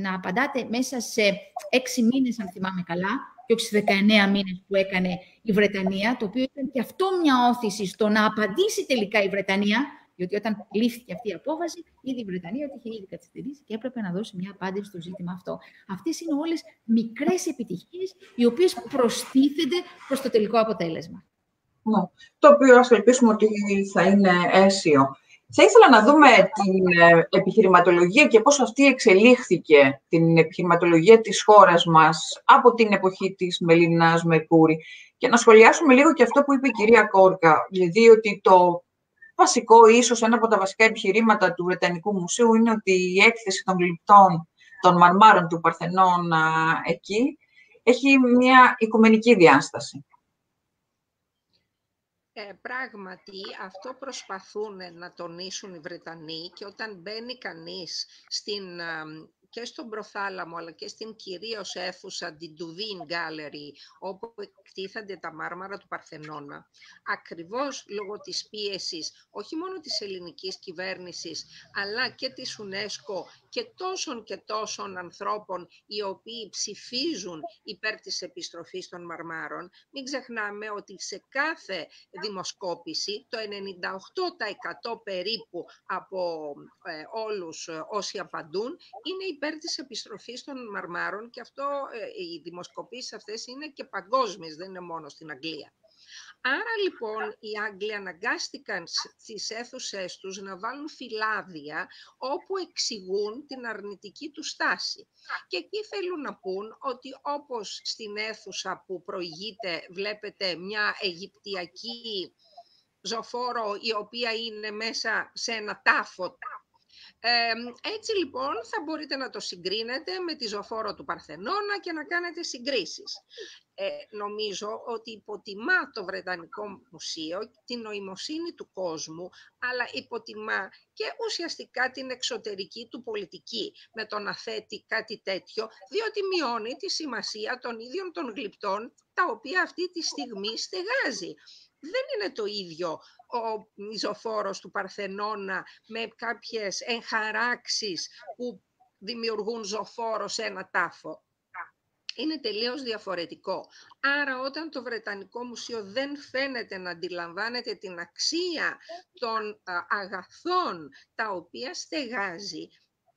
να απαντάτε μέσα σε έξι μήνες, αν θυμάμαι καλά, και όχι στις 19 μήνες που έκανε η Βρετανία, το οποίο ήταν και αυτό μια όθηση στο να απαντήσει τελικά η Βρετανία Διότι όταν λήφθηκε αυτή η απόφαση, ήδη η Βρετανία ότι είχε ήδη καθυστερήσει και έπρεπε να δώσει μια απάντηση στο ζήτημα αυτό. Αυτές είναι όλες μικρές επιτυχίες, οι οποίες προστίθενται προς το τελικό αποτέλεσμα. Ναι. Το οποίο ας ελπίσουμε ότι θα είναι αίσιο. Θα ήθελα να δούμε την ε, επιχειρηματολογία και πώς αυτή εξελίχθηκε, την επιχειρηματολογία της χώρας μας από την εποχή της Μελινάς Μερκούρη και να σχολιάσουμε λίγο και αυτό που είπε η κυρία Κόρκα, δηλαδή ότι το βασικό, ίσως ένα από τα βασικά επιχειρήματα του Βρετανικού Μουσείου είναι ότι η έκθεση των γλυπτών των μαρμάρων του Παρθενών εκεί έχει μια οικουμενική διάσταση. Ε, πράγματι, αυτό προσπαθούν να τονίσουν οι Βρετανοί και όταν μπαίνει κανείς στην και στον προθάλαμο αλλά και στην κυρίως αίθουσα την Duvin Gallery όπου εκτίθανται τα μάρμαρα του Παρθενώνα. Ακριβώς λόγω της πίεσης όχι μόνο της ελληνικής κυβέρνησης αλλά και της UNESCO και τόσων και τόσων ανθρώπων οι οποίοι ψηφίζουν υπέρ της επιστροφής των μαρμάρων. Μην ξεχνάμε ότι σε κάθε δημοσκόπηση το 98% περίπου από ε, όλους όσοι απαντούν είναι υπέρ της επιστροφής των μαρμάρων και αυτό ε, οι δημοσκοπήσεις αυτές είναι και παγκόσμιες, δεν είναι μόνο στην Αγγλία. Άρα λοιπόν οι Άγγλοι αναγκάστηκαν στις αίθουσε τους να βάλουν φυλάδια όπου εξηγούν την αρνητική τους στάση. Και εκεί θέλουν να πούν ότι όπως στην αίθουσα που προηγείται βλέπετε μια Αιγυπτιακή ζωφόρο η οποία είναι μέσα σε ένα τάφο έτσι λοιπόν θα μπορείτε να το συγκρίνετε με τη ζωφόρο του Παρθενώνα και να κάνετε συγκρίσεις. Ε, νομίζω ότι υποτιμά το Βρετανικό Μουσείο την νοημοσύνη του κόσμου, αλλά υποτιμά και ουσιαστικά την εξωτερική του πολιτική με το να θέτει κάτι τέτοιο, διότι μειώνει τη σημασία των ίδιων των γλυπτών, τα οποία αυτή τη στιγμή στεγάζει δεν είναι το ίδιο ο μιζοφόρος του Παρθενώνα με κάποιες εγχαράξεις που δημιουργούν ζωφόρο σε ένα τάφο. Είναι τελείως διαφορετικό. Άρα όταν το Βρετανικό Μουσείο δεν φαίνεται να αντιλαμβάνεται την αξία των αγαθών τα οποία στεγάζει,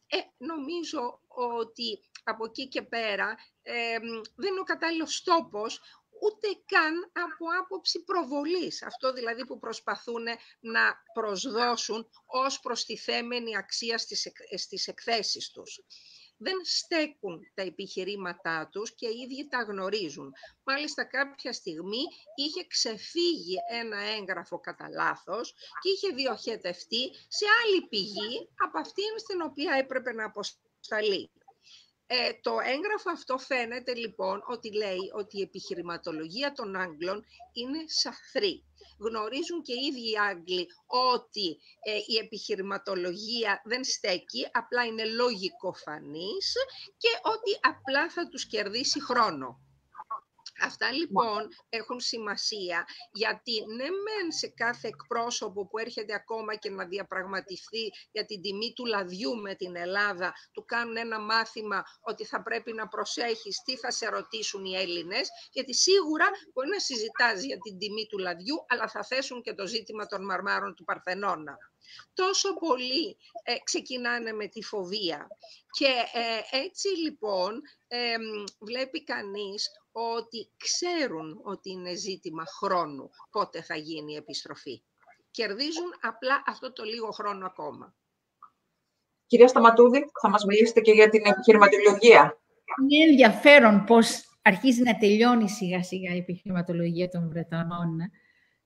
ε, νομίζω ότι από εκεί και πέρα ε, δεν είναι ο κατάλληλος τόπος ούτε καν από άποψη προβολής. Αυτό δηλαδή που προσπαθούν να προσδώσουν ως προστιθέμενη αξία στις, στις εκθέσεις τους. Δεν στέκουν τα επιχειρήματά τους και οι ίδιοι τα γνωρίζουν. Μάλιστα κάποια στιγμή είχε ξεφύγει ένα έγγραφο κατά λάθος και είχε διοχετευτεί σε άλλη πηγή από αυτήν στην οποία έπρεπε να αποσταλεί. Ε, το έγγραφο αυτό φαίνεται λοιπόν ότι λέει ότι η επιχειρηματολογία των Άγγλων είναι σαφρή. Γνωρίζουν και οι ίδιοι οι Άγγλοι ότι ε, η επιχειρηματολογία δεν στέκει, απλά είναι λογικοφανής και ότι απλά θα τους κερδίσει χρόνο. Αυτά λοιπόν έχουν σημασία γιατί ναι μεν σε κάθε εκπρόσωπο που έρχεται ακόμα και να διαπραγματευτεί για την τιμή του λαδιού με την Ελλάδα του κάνουν ένα μάθημα ότι θα πρέπει να προσέχεις τι θα σε ρωτήσουν οι Έλληνες γιατί σίγουρα μπορεί να συζητάς για την τιμή του λαδιού αλλά θα θέσουν και το ζήτημα των μαρμάρων του Παρθενώνα τόσο πολύ ε, ξεκινάνε με τη φοβία. Και ε, έτσι λοιπόν βλέπει κανείς ότι ξέρουν ότι είναι ζήτημα χρόνου πότε θα γίνει η επιστροφή. Κερδίζουν απλά αυτό το λίγο χρόνο ακόμα. Κυρία Σταματούδη, θα μας μιλήσετε και για την επιχειρηματολογία. Είναι ενδιαφέρον πώς αρχίζει να τελειώνει σιγά σιγά η επιχειρηματολογία των Βρετανών.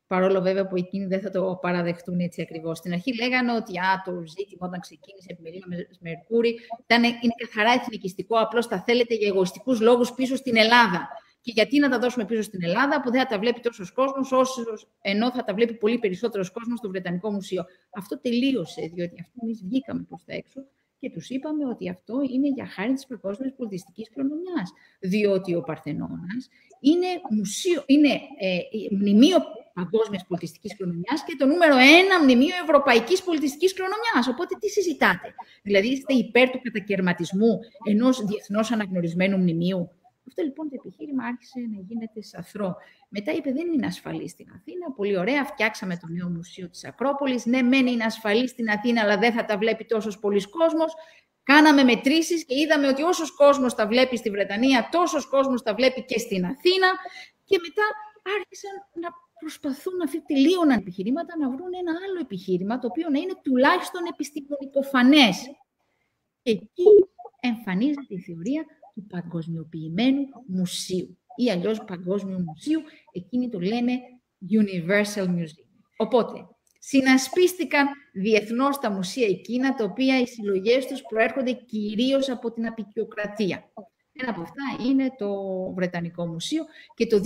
Ε. Παρόλο βέβαια που εκείνοι δεν θα το παραδεχτούν έτσι ακριβώς. Στην αρχή λέγανε ότι α, το ζήτημα όταν ξεκίνησε η επιμελία με Μερκούρη ήταν, είναι καθαρά εθνικιστικό, απλώς θα θέλετε για εγωιστικούς λόγους πίσω στην Ελλάδα. Και γιατί να τα δώσουμε πίσω στην Ελλάδα, που δεν θα τα βλέπει τόσος κόσμος, ενώ θα τα βλέπει πολύ περισσότερος κόσμος στο Βρετανικό Μουσείο. Αυτό τελείωσε, διότι αυτό εμείς βγήκαμε προς τα έξω και τους είπαμε ότι αυτό είναι για χάρη της παγκόσμιας πολιτιστικής κληρονομιάς. Διότι ο Παρθενώνας είναι, μουσείο, είναι ε, μνημείο παγκόσμιας πολιτιστικής κληρονομιάς και το νούμερο ένα μνημείο ευρωπαϊκής πολιτιστικής κληρονομιάς. Οπότε τι συζητάτε; Δηλαδή είστε υπέρ του κατακαιρματισμού ενός διεθνώς αναγνωρισμένου μνημείου; Αυτό λοιπόν το επιχείρημα άρχισε να γίνεται σαθρό. Μετά είπε δεν είναι ασφαλή στην Αθήνα. Πολύ ωραία, φτιάξαμε το νέο μουσείο της Ακρόπολης. Ναι, μένει είναι ασφαλή στην Αθήνα, αλλά δεν θα τα βλέπει τόσος πολλοί κόσμος. Κάναμε μετρήσεις και είδαμε ότι όσος κόσμος τα βλέπει στη Βρετανία, τόσος κόσμος τα βλέπει και στην Αθήνα. Και μετά άρχισαν να προσπαθούν να τελείωναν επιχειρήματα να βρουν ένα άλλο επιχείρημα, το οποίο να είναι τουλάχιστον επιστημονικοφανές. Και εκεί εμφανίζεται η θεωρία του παγκοσμιοποιημένου μουσείου ή αλλιώς παγκόσμιου μουσείου, εκείνοι το λένε Universal Museum. Οπότε, συνασπίστηκαν διεθνώς τα μουσεία εκείνα, τα οποία οι συλλογές τους προέρχονται κυρίως από την απεικιοκρατία. Ένα από αυτά είναι το Βρετανικό Μουσείο και το 2002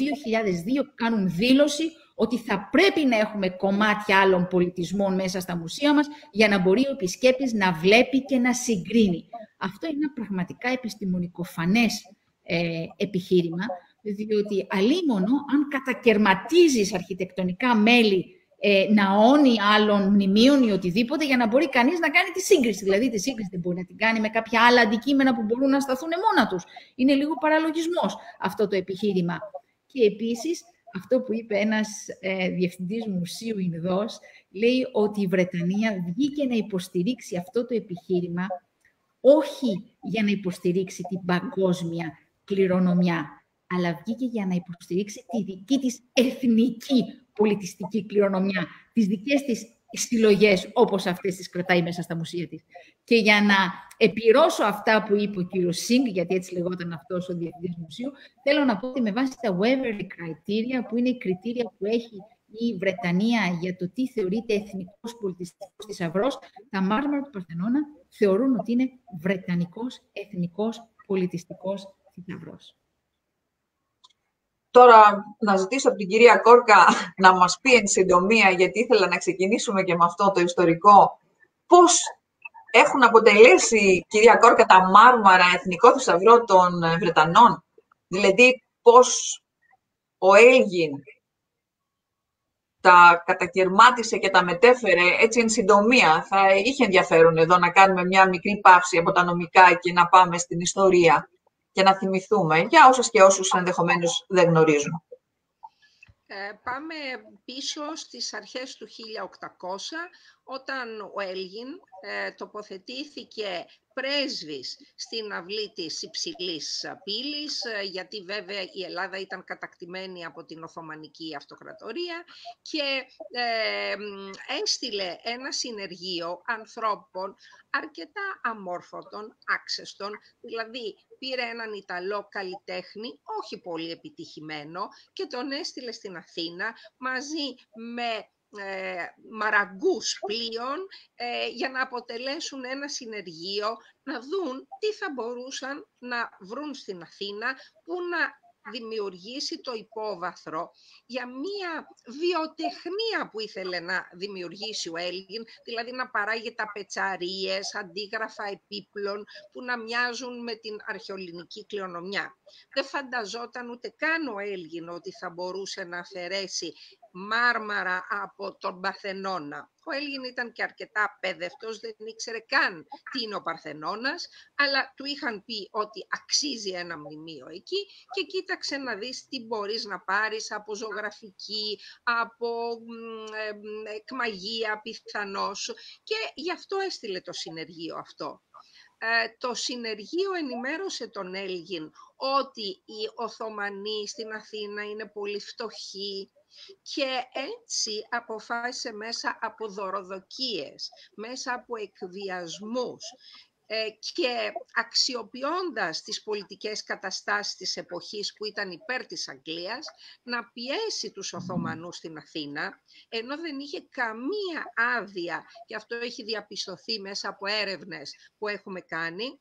κάνουν δήλωση ότι θα πρέπει να έχουμε κομμάτια άλλων πολιτισμών μέσα στα μουσεία μας για να μπορεί ο επισκέπτης να βλέπει και να συγκρίνει. Αυτό είναι ένα πραγματικά επιστημονικοφανές ε, επιχείρημα, διότι αλίμονο αν κατακαιρματίζεις αρχιτεκτονικά μέλη ε, ναών ή άλλων μνημείων ή οτιδήποτε για να μπορεί κανείς να κάνει τη σύγκριση. Δηλαδή τη σύγκριση δεν μπορεί να την κάνει με κάποια άλλα αντικείμενα που μπορούν να σταθούν μόνα τους. Είναι λίγο παραλογισμός αυτό το επιχείρημα. Και επίσης αυτό που είπε ένας ε, διευθυντής μουσείου Ινδός, λέει ότι η Βρετανία βγήκε να υποστηρίξει αυτό το επιχείρημα όχι για να υποστηρίξει την παγκόσμια κληρονομιά, αλλά βγήκε για να υποστηρίξει τη δική της εθνική πολιτιστική κληρονομιά, τις δικές της συλλογές όπως αυτές τις κρατάει μέσα στα μουσεία της. Και για να επιρρώσω αυτά που είπε ο κύριος Σίνγκ, γιατί έτσι λεγόταν αυτός ο διευθυντής μουσείου, θέλω να πω ότι με βάση τα Waverly Criteria, που είναι η κριτήρια που έχει η Βρετανία για το τι θεωρείται εθνικός πολιτιστικός θησαυρό, τα μάρμαρα του Παρθενώνα θεωρούν ότι είναι βρετανικός εθνικός πολιτιστικός θησαυρό. Τώρα να ζητήσω από την κυρία Κόρκα να μας πει εν συντομία, γιατί ήθελα να ξεκινήσουμε και με αυτό το ιστορικό, πώς έχουν αποτελέσει, κυρία Κόρκα, τα μάρμαρα εθνικό θησαυρό των Βρετανών. Δηλαδή, πώς ο Έλγιν τα κατακαιρμάτισε και τα μετέφερε έτσι εν συντομία. Θα είχε ενδιαφέρον εδώ να κάνουμε μια μικρή παύση από τα νομικά και να πάμε στην ιστορία και να θυμηθούμε για όσες και όσους ενδεχομένως δεν γνωρίζουν. Ε, πάμε πίσω στις αρχές του 1800, όταν ο Έλγιν ε, τοποθετήθηκε πρέσβης στην αυλή της υψηλής πύλης, ε, γιατί βέβαια η Ελλάδα ήταν κατακτημένη από την Οθωμανική Αυτοκρατορία και ε, έστειλε ένα συνεργείο ανθρώπων αρκετά αμόρφωτων, άξεστων, δηλαδή πήρε έναν Ιταλό καλλιτέχνη, όχι πολύ επιτυχημένο, και τον έστειλε στην Αθήνα μαζί με ε, μαραγκούς πλοίων ε, για να αποτελέσουν ένα συνεργείο, να δουν τι θα μπορούσαν να βρουν στην Αθήνα που να δημιουργήσει το υπόβαθρο για μία βιοτεχνία που ήθελε να δημιουργήσει ο Έλγιν, δηλαδή να παράγει τα πετσαρίες, αντίγραφα επίπλων που να μοιάζουν με την αρχαιολινική κληρονομιά. Δεν φανταζόταν ούτε καν ο Έλγιν ότι θα μπορούσε να αφαιρέσει μάρμαρα από τον Παρθενώνα. Ο Έλγιν ήταν και αρκετά παιδευτός, δεν ήξερε καν τι είναι ο Παρθενώνας, αλλά του είχαν πει ότι αξίζει ένα μνημείο εκεί και κοίταξε να δεις τι μπορείς να πάρεις από ζωγραφική, από εκμαγεία πιθανώς και γι' αυτό έστειλε το συνεργείο αυτό. Ε, το συνεργείο ενημέρωσε τον Έλγιν ότι οι Οθωμανοί στην Αθήνα είναι πολύ φτωχοί, και έτσι αποφάσισε μέσα από δωροδοκίες, μέσα από εκβιασμούς ε, και αξιοποιώντας τις πολιτικές καταστάσεις της εποχής που ήταν υπέρ της Αγγλίας, να πιέσει τους Οθωμανούς στην Αθήνα, ενώ δεν είχε καμία άδεια, και αυτό έχει διαπιστωθεί μέσα από έρευνες που έχουμε κάνει,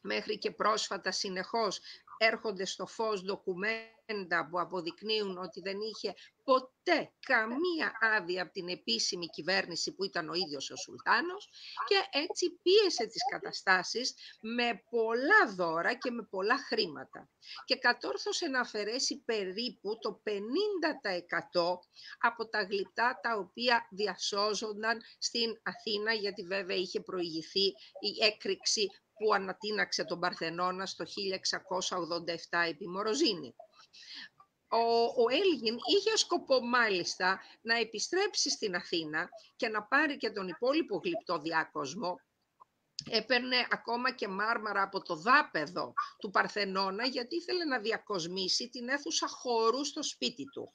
μέχρι και πρόσφατα συνεχώς έρχονται στο φως ντοκουμέντα που αποδεικνύουν ότι δεν είχε ποτέ καμία άδεια από την επίσημη κυβέρνηση που ήταν ο ίδιος ο Σουλτάνος και έτσι πίεσε τις καταστάσεις με πολλά δώρα και με πολλά χρήματα. Και κατόρθωσε να αφαιρέσει περίπου το 50% από τα γλυπτά τα οποία διασώζονταν στην Αθήνα γιατί βέβαια είχε προηγηθεί η έκρηξη που ανατείναξε τον Παρθενώνα στο 1687 επί Μοροζίνη. Ο, ο Έλγιν είχε σκοπό μάλιστα να επιστρέψει στην Αθήνα και να πάρει και τον υπόλοιπο γλυπτό διάκοσμο έπαιρνε ακόμα και μάρμαρα από το δάπεδο του Παρθενώνα γιατί ήθελε να διακοσμήσει την αίθουσα χώρου στο σπίτι του.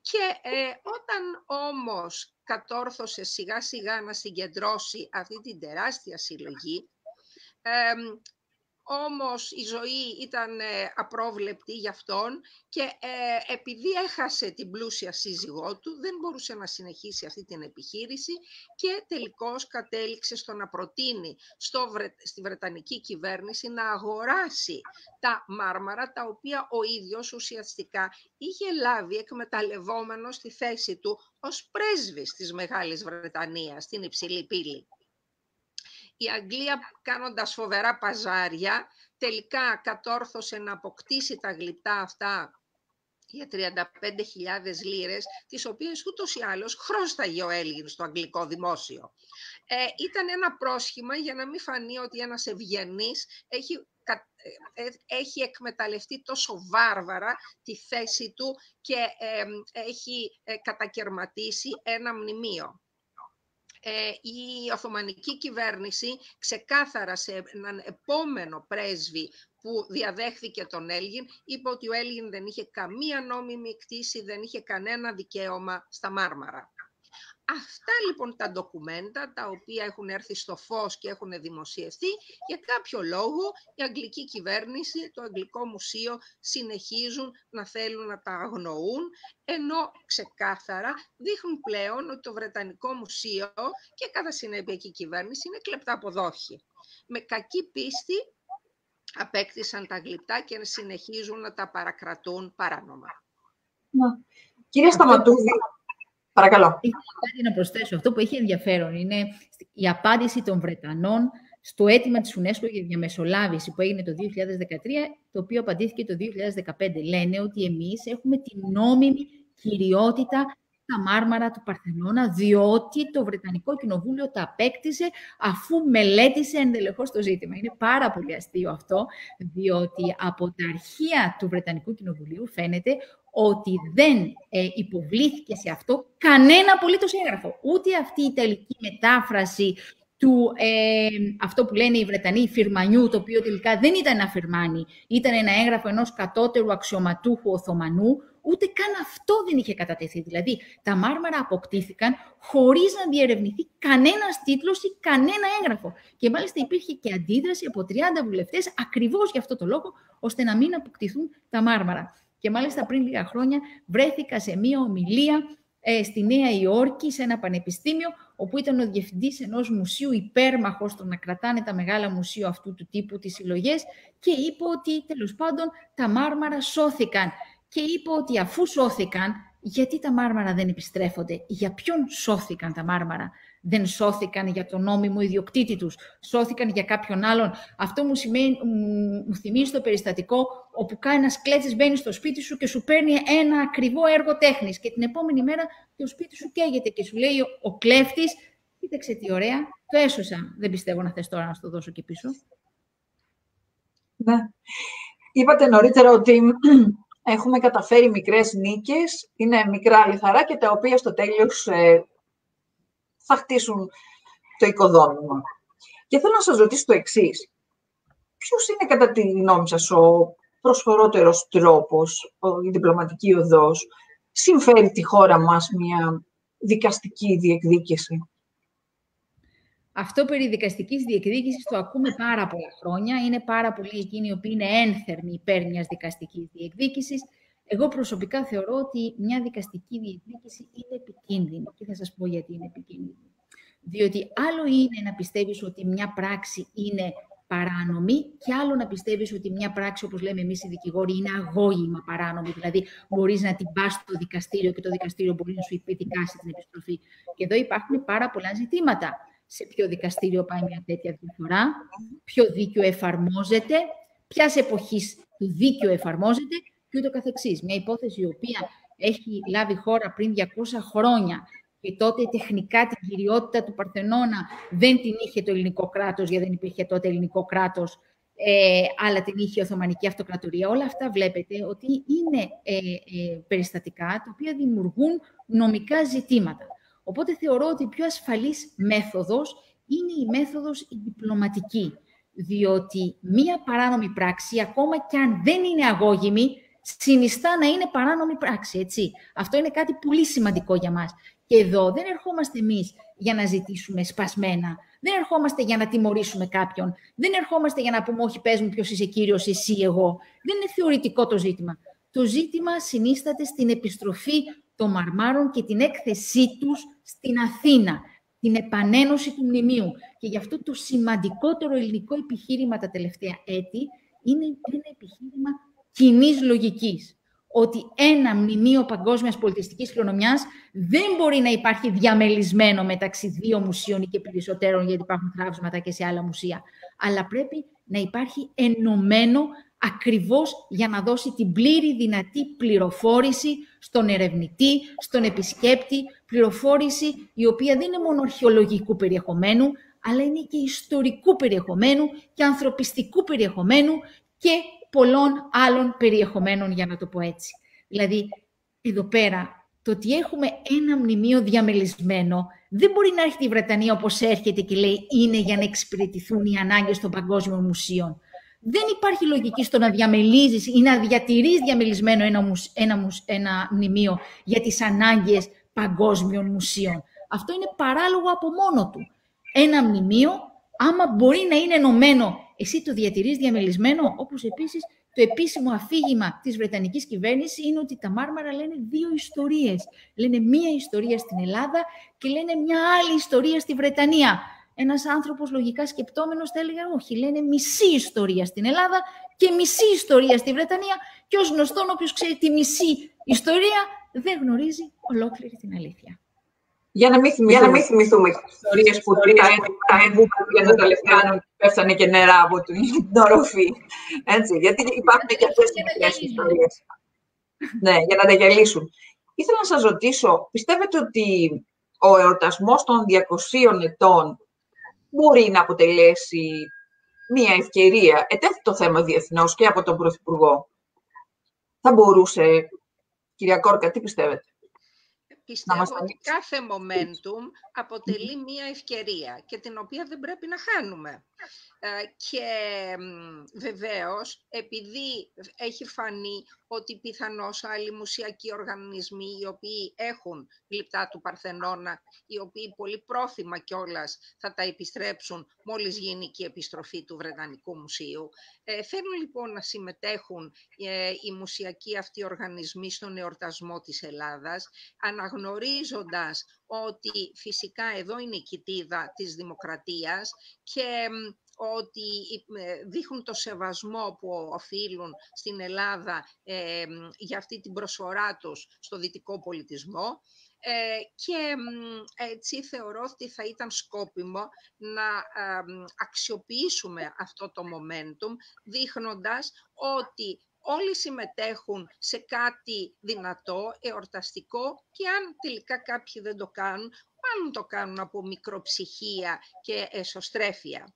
Και ε, όταν όμως κατόρθωσε σιγά σιγά να συγκεντρώσει αυτή την τεράστια συλλογή, όμως η ζωή ήταν ε, απρόβλεπτη για αυτόν και ε, επειδή έχασε την πλούσια σύζυγό του δεν μπορούσε να συνεχίσει αυτή την επιχείρηση και τελικώς κατέληξε στο να προτείνει στο, στη Βρετανική κυβέρνηση να αγοράσει τα μάρμαρα τα οποία ο ίδιος ουσιαστικά είχε λάβει εκμεταλλευόμενο στη θέση του ως πρέσβης της Μεγάλης Βρετανίας στην υψηλή πύλη η Αγγλία κάνοντας φοβερά παζάρια, τελικά κατόρθωσε να αποκτήσει τα γλυπτά αυτά για 35.000 λίρες, τις οποίες ούτως ή άλλως χρώσταγε ο Έλληνας στο αγγλικό δημόσιο. Ε, ήταν ένα πρόσχημα για να μην φανεί ότι ένας ευγενής έχει, ε, ε, έχει εκμεταλλευτεί τόσο βάρβαρα τη θέση του και έχει κατακαιρματίσει ένα μνημείο. Ε, η Οθωμανική κυβέρνηση ξεκάθαρα σε έναν επόμενο πρέσβη που διαδέχθηκε τον Έλγιν, είπε ότι ο Έλγιν δεν είχε καμία νόμιμη κτήση, δεν είχε κανένα δικαίωμα στα Μάρμαρα. Αυτά λοιπόν τα ντοκουμέντα, τα οποία έχουν έρθει στο φως και έχουν δημοσιευτεί, για κάποιο λόγο η αγγλική κυβέρνηση, το αγγλικό μουσείο συνεχίζουν να θέλουν να τα αγνοούν, ενώ ξεκάθαρα δείχνουν πλέον ότι το Βρετανικό Μουσείο και κατά συνέπεια και η κυβέρνηση είναι κλεπτά αποδόχη. Με κακή πίστη απέκτησαν τα γλυπτά και συνεχίζουν να τα παρακρατούν παράνομα. Κύριε Σταματούδη, Παρακαλώ. Κάτι να προσθέσω. Αυτό που έχει ενδιαφέρον είναι η απάντηση των Βρετανών στο αίτημα της UNESCO για διαμεσολάβηση που έγινε το 2013, το οποίο απαντήθηκε το 2015. Λένε ότι εμείς έχουμε την νόμιμη κυριότητα τα μάρμαρα του Παρθενώνα, διότι το Βρετανικό Κοινοβούλιο τα απέκτησε αφού μελέτησε ενδελεχώς το ζήτημα. Είναι πάρα πολύ αστείο αυτό, διότι από τα αρχεία του Βρετανικού Κοινοβουλίου φαίνεται ότι δεν ε, υποβλήθηκε σε αυτό κανένα απολύτως έγγραφο. Ούτε αυτή η τελική μετάφραση του ε, αυτό που λένε οι Βρετανοί φυρμανιού, το οποίο τελικά δεν ήταν ένα φυρμάνι, ήταν ένα έγγραφο ενός κατώτερου αξιωματούχου Οθωμανού, ούτε καν αυτό δεν είχε κατατεθεί. Δηλαδή, τα μάρμαρα αποκτήθηκαν χωρίς να διερευνηθεί κανένας τίτλος ή κανένα έγγραφο. Και μάλιστα υπήρχε και αντίδραση από 30 βουλευτές ακριβώς για αυτό το λόγο, ώστε να μην αποκτηθούν τα μάρμαρα. Και μάλιστα πριν λίγα χρόνια βρέθηκα σε μία ομιλία ε, στη Νέα Υόρκη, σε ένα πανεπιστήμιο, όπου ήταν ο διευθυντής ενός μουσείου υπέρμαχος στο να κρατάνε τα μεγάλα μουσεία αυτού του τύπου τις συλλογές και είπε ότι τέλος πάντων τα μάρμαρα σώθηκαν. Και είπε ότι αφού σώθηκαν, γιατί τα μάρμαρα δεν επιστρέφονται, για ποιον σώθηκαν τα μάρμαρα δεν σώθηκαν για τον νόμιμο ιδιοκτήτη τους, σώθηκαν για κάποιον άλλον. Αυτό μου, σημαίνει, μου θυμίζει το περιστατικό όπου κάνει ένα κλέτσης μπαίνει στο σπίτι σου και σου παίρνει ένα ακριβό έργο τέχνης και την επόμενη μέρα το σπίτι σου καίγεται και σου λέει ο, ο κλέφτης, κοίταξε τι ωραία, το έσωσα. Δεν πιστεύω να θες τώρα να στο δώσω και πίσω. Ναι. Είπατε νωρίτερα ότι έχουμε καταφέρει μικρές νίκες, είναι μικρά λιθαράκια τα οποία στο τέλος ε, θα χτίσουν το οικοδόμημα. Και θέλω να σας ρωτήσω το εξής. Ποιος είναι κατά τη γνώμη σας ο προσφορότερος τρόπος, η διπλωματική οδός, συμφέρει τη χώρα μας μια δικαστική διεκδίκηση; Αυτό περί δικαστικής διεκδίκησης το ακούμε πάρα πολλά χρόνια. Είναι πάρα πολλοί εκείνοι οι οποίοι είναι ένθερμοι υπέρ μιας δικαστικής διεκδίκησης. Εγώ προσωπικά θεωρώ ότι μια δικαστική διεκδίκηση είναι επικίνδυνη και θα σας πω γιατί είναι επικίνδυνη. Διότι άλλο είναι να πιστεύεις ότι μια πράξη είναι παράνομη και άλλο να πιστεύεις ότι μια πράξη, όπως λέμε εμείς οι δικηγόροι, είναι αγώγημα παράνομη. Δηλαδή, μπορείς να την πας στο δικαστήριο και το δικαστήριο μπορεί να σου υπεδικάσει την επιστροφή. Και εδώ υπάρχουν πάρα πολλά ζητήματα. Σε ποιο δικαστήριο πάει μια τέτοια διαφορά, ποιο δίκαιο εφαρμόζεται, ποιας εποχής το δίκαιο εφαρμόζεται και ούτω καθεξής. Μια υπόθεση η οποία έχει λάβει χώρα πριν 200 χρόνια και τότε τεχνικά την κυριότητα του Παρθενώνα δεν την είχε το ελληνικό κράτος, γιατί δεν υπήρχε τότε ελληνικό κράτος, ε, αλλά την είχε η Οθωμανική Αυτοκρατορία. Όλα αυτά βλέπετε ότι είναι ε, ε, περιστατικά τα οποία δημιουργούν νομικά ζητήματα. Οπότε θεωρώ ότι η πιο ασφαλής μέθοδος είναι η μέθοδος η διπλωματική. Διότι μία παράνομη πράξη, ακόμα και αν δεν είναι αγώγιμη, συνιστά να είναι παράνομη πράξη, έτσι. Αυτό είναι κάτι πολύ σημαντικό για μας. Και εδώ δεν ερχόμαστε εμείς για να ζητήσουμε σπασμένα. Δεν ερχόμαστε για να τιμωρήσουμε κάποιον. Δεν ερχόμαστε για να πούμε όχι πες μου ποιος είσαι κύριος, εσύ, εγώ. Δεν είναι θεωρητικό το ζήτημα. Το ζήτημα συνίσταται στην επιστροφή των μαρμάρων και την έκθεσή τους στην Αθήνα, την επανένωση του μνημείου. Και γι' αυτό το σημαντικότερο ελληνικό επιχείρημα τα τελευταία έτη είναι ένα επιχείρημα κοινής λογικής. Ότι ένα μνημείο παγκόσμιας πολιτιστικής κληρονομιάς δεν μπορεί να υπάρχει διαμελισμένο μεταξύ δύο μουσείων και περισσότερων, γιατί υπάρχουν θράψματα και σε άλλα μουσεία. Αλλά πρέπει να υπάρχει ενωμένο ακριβώς για να δώσει την πλήρη δυνατή πληροφόρηση στον ερευνητή, στον επισκέπτη, πληροφόρηση η οποία δεν είναι μόνο αρχαιολογικού περιεχομένου, αλλά είναι και ιστορικού περιεχομένου και ανθρωπιστικού περιεχομένου και πολλών άλλων περιεχομένων, για να το πω έτσι. Δηλαδή, εδώ πέρα, το ότι έχουμε ένα μνημείο διαμελισμένο δεν μπορεί να έρχεται η Βρετανία όπως έρχεται και λέει είναι για να εξυπηρετηθούν οι ανάγκες των παγκόσμιων μουσείων. Δεν υπάρχει λογική στο να διαμελίζεις ή να διατηρείς διαμελισμένο ένα, ένα, ένα μνημείο για τις ανάγκες παγκόσμιων μουσείων. Αυτό είναι παράλογο από μόνο του. Ένα μνημείο, άμα μπορεί να είναι ενωμένο, εσύ το διατηρείς διαμελισμένο, όπως επίσης το επίσημο αφήγημα της Βρετανικής κυβέρνησης είναι ότι τα Μάρμαρα λένε δύο ιστορίες. Λένε μία ιστορία στην Ελλάδα και λένε μια άλλη ιστορία στη Βρετανία. Ένας άνθρωπος λογικά σκεπτόμενος θα έλεγε όχι, λένε μισή ιστορία στην Ελλάδα και μισή ιστορία στη Βρετανία και ως γνωστόν όποιος ξέρει τη μισή ιστορία δεν γνωρίζει ολόκληρη την αλήθεια. Για να μην θυμηθούμε, θυμηθούμε ιστορίες που τα για τα τελευταία πέφτανε και νερά από την οροφή. Έτσι, γιατί υπάρχουν και αυτές τις ιστορίες. ναι, για να τα γελίσουν. Ήθελα να σας ρωτήσω, πιστεύετε ότι ο εορτασμός των 200 ετών μπορεί να αποτελέσει μία ευκαιρία; Ετέθη το θέμα διεθνώς και από τον Πρωθυπουργό. Θα μπορούσε, κυρία Κόρκα, τι πιστεύετε; Πιστεύω ότι κάθε momentum αποτελεί μία ευκαιρία και την οποία δεν πρέπει να χάνουμε. Ε, και βεβαίως, επειδή έχει φανεί ότι πιθανώς άλλοι μουσιακοί οργανισμοί οι οποίοι έχουν γλυπτά του Παρθενώνα, οι οποίοι πολύ πρόθυμα κιόλας θα τα επιστρέψουν μόλις γίνει και η επιστροφή του Βρετανικού Μουσείου. Ε, θέλουν λοιπόν να συμμετέχουν ε, οι μουσιακοί αυτοί οργανισμοί στον εορτασμό της Ελλάδας, αναγνωρίζοντας ότι φυσικά εδώ είναι η κοιτίδα της δημοκρατίας και ότι ε, δείχνουν το σεβασμό που οφείλουν στην Ελλάδα ε, για αυτή την προσφορά τους στο δυτικό πολιτισμό. Ε, και έτσι θεωρώ ότι θα ήταν σκόπιμο να αξιοποιήσουμε αυτό το momentum δείχνοντας ότι όλοι συμμετέχουν σε κάτι δυνατό, εορταστικό και αν τελικά κάποιοι δεν το κάνουν, μάλλον το κάνουν από μικροψυχία και εσωστρέφεια.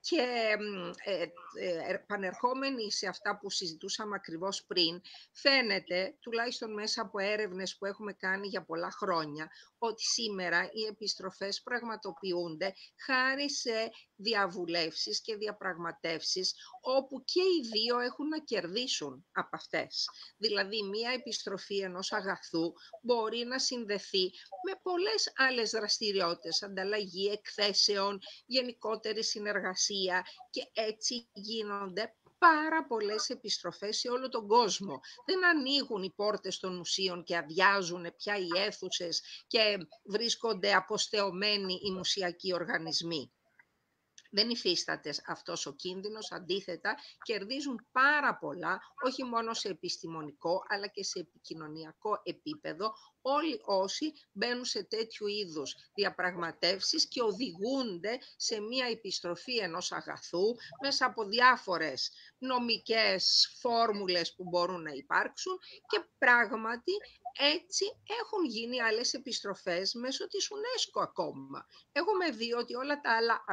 Και ε, ε, επανερχόμενοι σε αυτά που συζητούσαμε ακριβώς πριν, φαίνεται, τουλάχιστον μέσα από έρευνες που έχουμε κάνει για πολλά χρόνια, ότι σήμερα οι επιστροφές πραγματοποιούνται χάρη σε διαβουλεύσεις και διαπραγματεύσεις όπου και οι δύο έχουν να κερδίσουν από αυτές. Δηλαδή, μία επιστροφή ενός αγαθού μπορεί να συνδεθεί με πολλές άλλες δραστηριότητες, ανταλλαγή εκθέσεων, γενικότερη συνεργασία και έτσι γίνονται πάρα πολλές επιστροφές σε όλο τον κόσμο. Δεν ανοίγουν οι πόρτες των μουσείων και αδειάζουν πια οι αίθουσες και βρίσκονται αποστεωμένοι οι μουσιακοί οργανισμοί. Δεν υφίσταται αυτός ο κίνδυνος, αντίθετα κερδίζουν πάρα πολλά, όχι μόνο σε επιστημονικό αλλά και σε επικοινωνιακό επίπεδο, όλοι όσοι μπαίνουν σε τέτοιου είδους διαπραγματεύσεις και οδηγούνται σε μία επιστροφή ενός αγαθού μέσα από διάφορες νομικές φόρμουλες που μπορούν να υπάρξουν και πράγματι Έτσι έχουν γίνει άλλες επιστροφές μέσω της UNESCO ακόμα. Έχουμε δει ότι όλα τα άλλα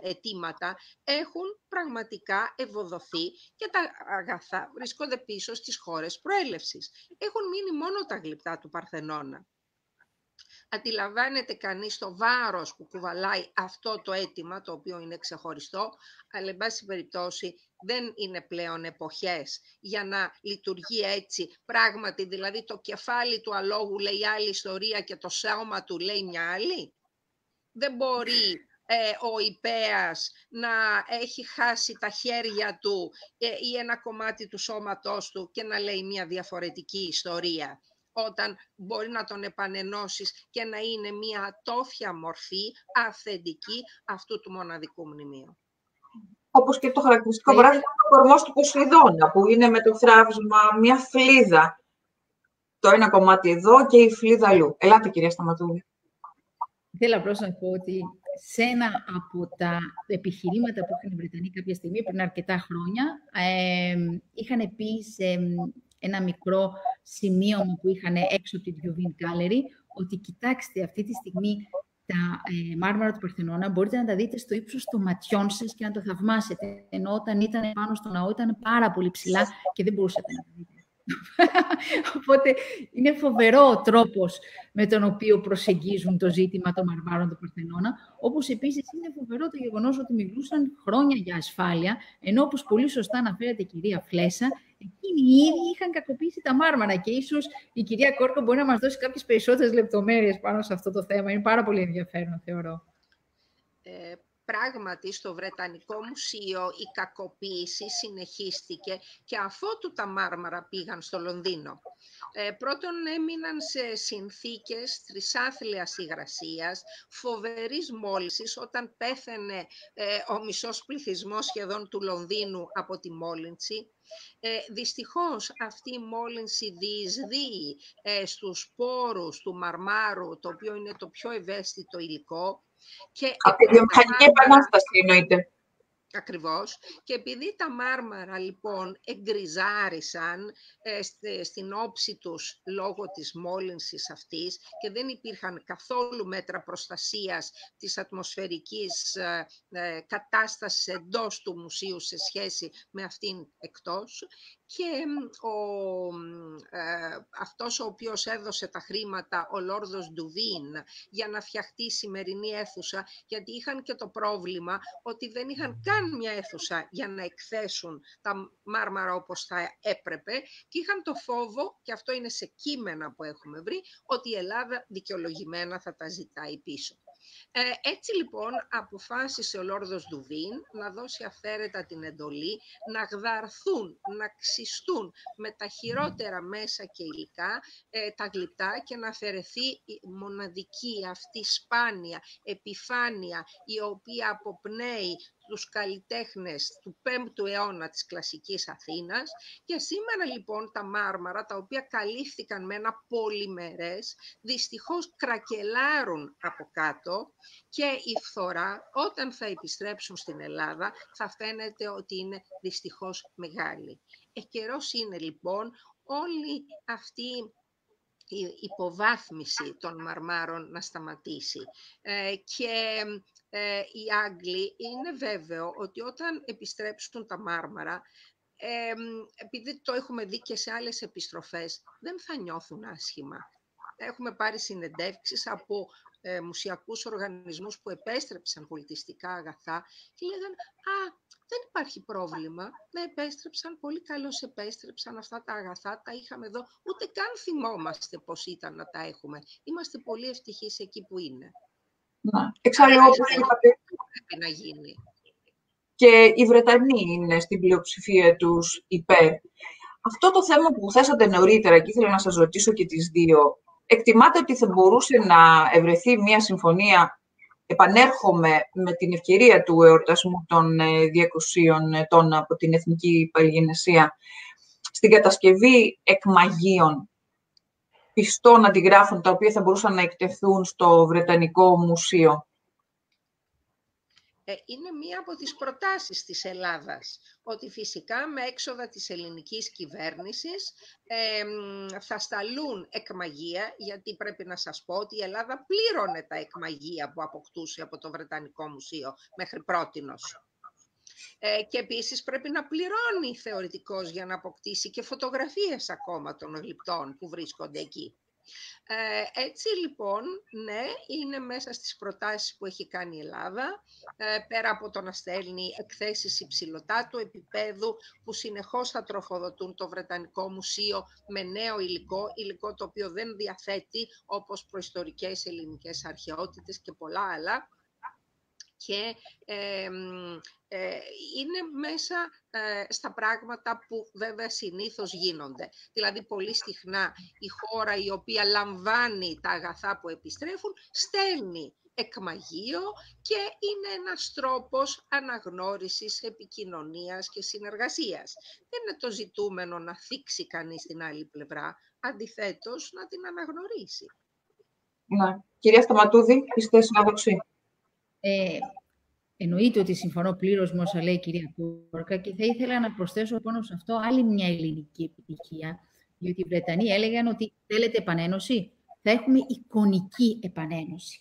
αιτήματα έχουν πραγματικά ευοδοθεί και τα αγαθά βρίσκονται πίσω στις χώρες προέλευσης. Έχουν μείνει μόνο τα γλυπτά του Παρθενώνα αντιλαμβάνεται κανείς το βάρος που κουβαλάει αυτό το αίτημα, το οποίο είναι ξεχωριστό, αλλά εν πάση περιπτώσει δεν είναι πλέον εποχές για να λειτουργεί έτσι πράγματι, δηλαδή το κεφάλι του αλόγου λέει άλλη ιστορία και το σώμα του λέει μια άλλη; Δεν μπορεί ε, ο υπέας να έχει χάσει τα χέρια του ε, ή ένα κομμάτι του σώματός του και να λέει μια διαφορετική ιστορία όταν μπορεί να τον επανενώσεις και να είναι μια ατόφια μορφή αυθεντική αυτού του μοναδικού μνημείου. Όπως και το χαρακτηριστικό παράδειγμα του κορμός του Ποσειδώνα, που είναι με το θράβισμα μια φλίδα. Το ένα κομμάτι εδώ και η φλίδα αλλού. Ελάτε, κυρία Σταματούλη. Θέλω απλώς να πω ότι σε ένα από τα επιχειρήματα που είχαν οι Βρετανοί κάποια στιγμή, πριν αρκετά χρόνια, ε, είχαν πει σε ένα μικρό σημείωμα που είχαν έξω από την Duvin Gallery, ότι κοιτάξτε αυτή τη στιγμή τα ε, μάρμαρα του Παρθενώνα μπορείτε να τα δείτε στο ύψος των ματιών σας και να το θαυμάσετε. Ενώ όταν ήταν πάνω στο ναό ήταν πάρα πολύ ψηλά και δεν μπορούσατε να τα δείτε. Οπότε είναι φοβερό ο τρόπος με τον οποίο προσεγγίζουν το ζήτημα των μαρμάρων του Παρθενώνα, όπως επίσης είναι φοβερό το γεγονός ότι μιλούσαν χρόνια για ασφάλεια, ενώ όπως πολύ σωστά αναφέρεται η κυρία Φλέσα, εκείνοι οι ίδιοι είχαν κακοποιήσει τα μάρμαρα και ίσως η κυρία Κόρκο μπορεί να μας δώσει κάποιες περισσότερες λεπτομέρειες πάνω σε αυτό το θέμα. Είναι πάρα πολύ ενδιαφέρον, θεωρώ. Ε, πράγματι στο Βρετανικό Μουσείο η κακοποίηση συνεχίστηκε και αφότου τα μάρμαρα πήγαν στο Λονδίνο. Ε, πρώτον έμειναν σε συνθήκες τρισάθλιας υγρασίας, φοβερής μόλυνσης όταν πέθαινε ε, ο μισός πληθυσμός σχεδόν του Λονδίνου από τη μόλυνση. Ε, δυστυχώς αυτή η μόλυνση διεισδύει ε, στους σπόρους του μαρμάρου, το οποίο είναι το πιο ευαίσθητο υλικό, και Από τη βιομηχανική επανάσταση εννοείται. Ακριβώς. Και επειδή τα μάρμαρα λοιπόν εγκριζάρισαν ε, στην όψη τους λόγω της μόλυνσης αυτής και δεν υπήρχαν καθόλου μέτρα προστασίας της ατμοσφαιρικής ε, ε, κατάστασης εντός του μουσείου σε σχέση με αυτήν εκτός και ο, ε, αυτός ο οποίος έδωσε τα χρήματα, ο Λόρδος Ντουβίν, για να φτιαχτεί η σημερινή αίθουσα, γιατί είχαν και το πρόβλημα ότι δεν είχαν καν μια αίθουσα για να εκθέσουν τα μάρμαρα όπως θα έπρεπε και είχαν το φόβο, και αυτό είναι σε κείμενα που έχουμε βρει, ότι η Ελλάδα δικαιολογημένα θα τα ζητάει πίσω. Ε, έτσι λοιπόν αποφάσισε ο Λόρδος Δουβίν να δώσει αφαίρετα την εντολή να γδαρθούν, να ξυστούν με τα χειρότερα μέσα και υλικά ε, τα γλυπτά και να αφαιρεθεί η μοναδική αυτή σπάνια επιφάνεια η οποία αποπνέει τους καλλιτέχνες του 5ου αιώνα της κλασικής Αθήνας και σήμερα λοιπόν τα μάρμαρα τα οποία καλύφθηκαν με ένα πολυμερές δυστυχώς κρακελάρουν από κάτω και η φθορά όταν θα επιστρέψουν στην Ελλάδα θα φαίνεται ότι είναι δυστυχώς μεγάλη. Εκαιρός είναι λοιπόν όλη αυτή η υποβάθμιση των μαρμάρων να σταματήσει. Ε, και ε, οι Άγγλοι είναι βέβαιο ότι όταν επιστρέψουν τα μάρμαρα, ε, επειδή το έχουμε δει και σε άλλες επιστροφές, δεν θα νιώθουν άσχημα. Έχουμε πάρει συνεντεύξεις από ε, μουσιακούς οργανισμούς που επέστρεψαν πολιτιστικά αγαθά και λέγανε «Α, δεν υπάρχει πρόβλημα, δεν επέστρεψαν, πολύ καλώς επέστρεψαν αυτά τα αγαθά, τα είχαμε εδώ, ούτε καν θυμόμαστε πώς ήταν να τα έχουμε. Είμαστε πολύ ευτυχείς εκεί που είναι». Ναι. Εξάλλου, όπως είπατε, πρέπει να γίνει. Και οι Βρετανοί είναι στην πλειοψηφία τους υπέρ. Αυτό το θέμα που θέσατε νωρίτερα και ήθελα να σας ρωτήσω και τις δύο, εκτιμάτε ότι θα μπορούσε να ευρεθεί μια συμφωνία, επανέρχομαι με την ευκαιρία του εορτασμού των 200 ε, ετών από την Εθνική Παλιγενεσία, στην κατασκευή εκμαγείων πιστών αντιγράφων τα οποία θα μπορούσαν να εκτεθούν στο Βρετανικό Μουσείο. ε, είναι μία από τις προτάσεις της Ελλάδας, ότι φυσικά με έξοδα της ελληνικής κυβέρνησης ε, θα σταλούν εκμαγεία, γιατί πρέπει να σας πω ότι η Ελλάδα πλήρωνε τα εκμαγεία που αποκτούσε από το Βρετανικό Μουσείο μέχρι πρότινος. Ε, και επίσης πρέπει να πληρώνει θεωρητικός για να αποκτήσει και φωτογραφίες ακόμα των γλυπτών που βρίσκονται εκεί. Ε, έτσι λοιπόν, ναι, είναι μέσα στις προτάσεις που έχει κάνει η Ελλάδα, ε, πέρα από το να στέλνει εκθέσεις υψηλωτά επίπεδου που συνεχώς θα τροφοδοτούν το Βρετανικό Μουσείο με νέο υλικό, υλικό το οποίο δεν διαθέτει όπως προϊστορικές ελληνικές αρχαιότητες και πολλά άλλα, και ε, είναι μέσα ε, στα πράγματα που βέβαια συνήθως γίνονται. Δηλαδή πολύ συχνά η χώρα η οποία λαμβάνει τα αγαθά που επιστρέφουν στέλνει εκμαγείο και είναι ένας τρόπος αναγνώρισης, επικοινωνίας και συνεργασίας. Δεν είναι το ζητούμενο να θίξει κανείς την άλλη πλευρά, αντιθέτως να την αναγνωρίσει. Ναι. Κυρία Σταματούδη, είστε συνάδοξοι. Ε, εννοείται ότι συμφωνώ πλήρως με όσα λέει η κυρία Κόρκα και θα ήθελα να προσθέσω πάνω σε αυτό άλλη μια ελληνική επιτυχία. Διότι οι Βρετανοί έλεγαν ότι θέλετε επανένωση, θα έχουμε εικονική επανένωση.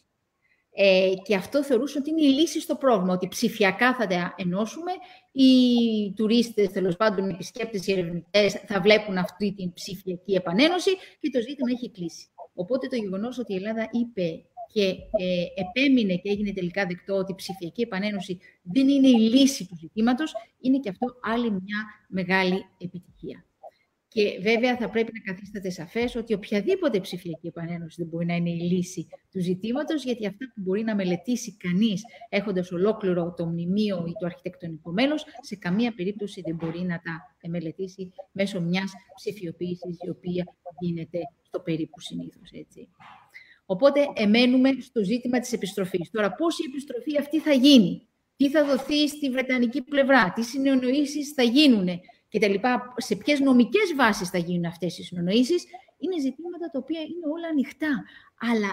Ε, και αυτό θεωρούσαν ότι είναι η λύση στο πρόβλημα, ότι ψηφιακά θα τα ενώσουμε, οι τουρίστες, τέλος πάντων οι επισκέπτες, οι ερευνητές θα βλέπουν αυτή την ψηφιακή επανένωση και το ζήτημα έχει κλείσει. Οπότε το γεγονός ότι η Ελλάδα είπε και ε, επέμεινε και έγινε τελικά δεκτό ότι η ψηφιακή επανένωση δεν είναι η λύση του ζητήματος, είναι και αυτό άλλη μια μεγάλη επιτυχία. Και βέβαια θα πρέπει να καθίσταται σαφές ότι οποιαδήποτε ψηφιακή επανένωση δεν μπορεί να είναι η λύση του ζητήματος, γιατί αυτά που μπορεί να μελετήσει κανείς έχοντας ολόκληρο το μνημείο ή το αρχιτεκτονικό μέλος, σε καμία περίπτωση δεν μπορεί να τα μελετήσει μέσω μιας ψηφιοποίησης η οποία γίνεται στο περίπου συνήθως. Οπότε εμένουμε στο ζήτημα της επιστροφής. Τώρα, πώς η επιστροφή αυτή θα γίνει, τι θα δοθεί στη Βρετανική πλευρά, τι συνεννοήσεις θα γίνουν και τα λοιπά, σε ποιες νομικές βάσεις θα γίνουν αυτές οι συνεννοήσεις, είναι ζητήματα τα οποία είναι όλα ανοιχτά. Αλλά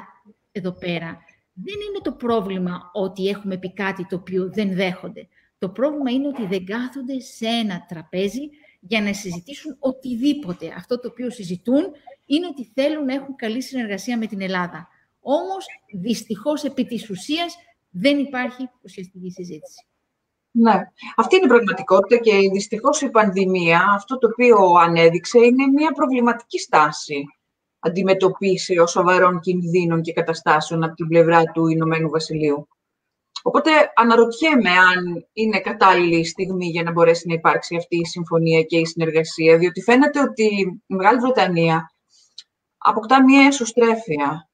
εδώ πέρα δεν είναι το πρόβλημα ότι έχουμε πει κάτι το οποίο δεν δέχονται. Το πρόβλημα είναι ότι δεν κάθονται σε ένα τραπέζι για να συζητήσουν οτιδήποτε. Αυτό το οποίο συζητούν είναι ότι θέλουν να έχουν καλή συνεργασία με την Ελλάδα. Όμως, δυστυχώς, επί της ουσίας, δεν υπάρχει ουσιαστική συζήτηση. Ναι, αυτή είναι η πραγματικότητα και δυστυχώς η πανδημία, αυτό το οποίο ανέδειξε, είναι μια προβληματική στάση αντιμετωπίσεως σοβαρών κινδύνων και καταστάσεων από την πλευρά του Ηνωμένου Βασιλείου. Οπότε αναρωτιέμαι αν είναι κατάλληλη η στιγμή για να μπορέσει να υπάρξει αυτή η συμφωνία και η συνεργασία, διότι φαίνεται ότι η Μεγάλη Βρετανία αποκτά μια εσωστρέφεια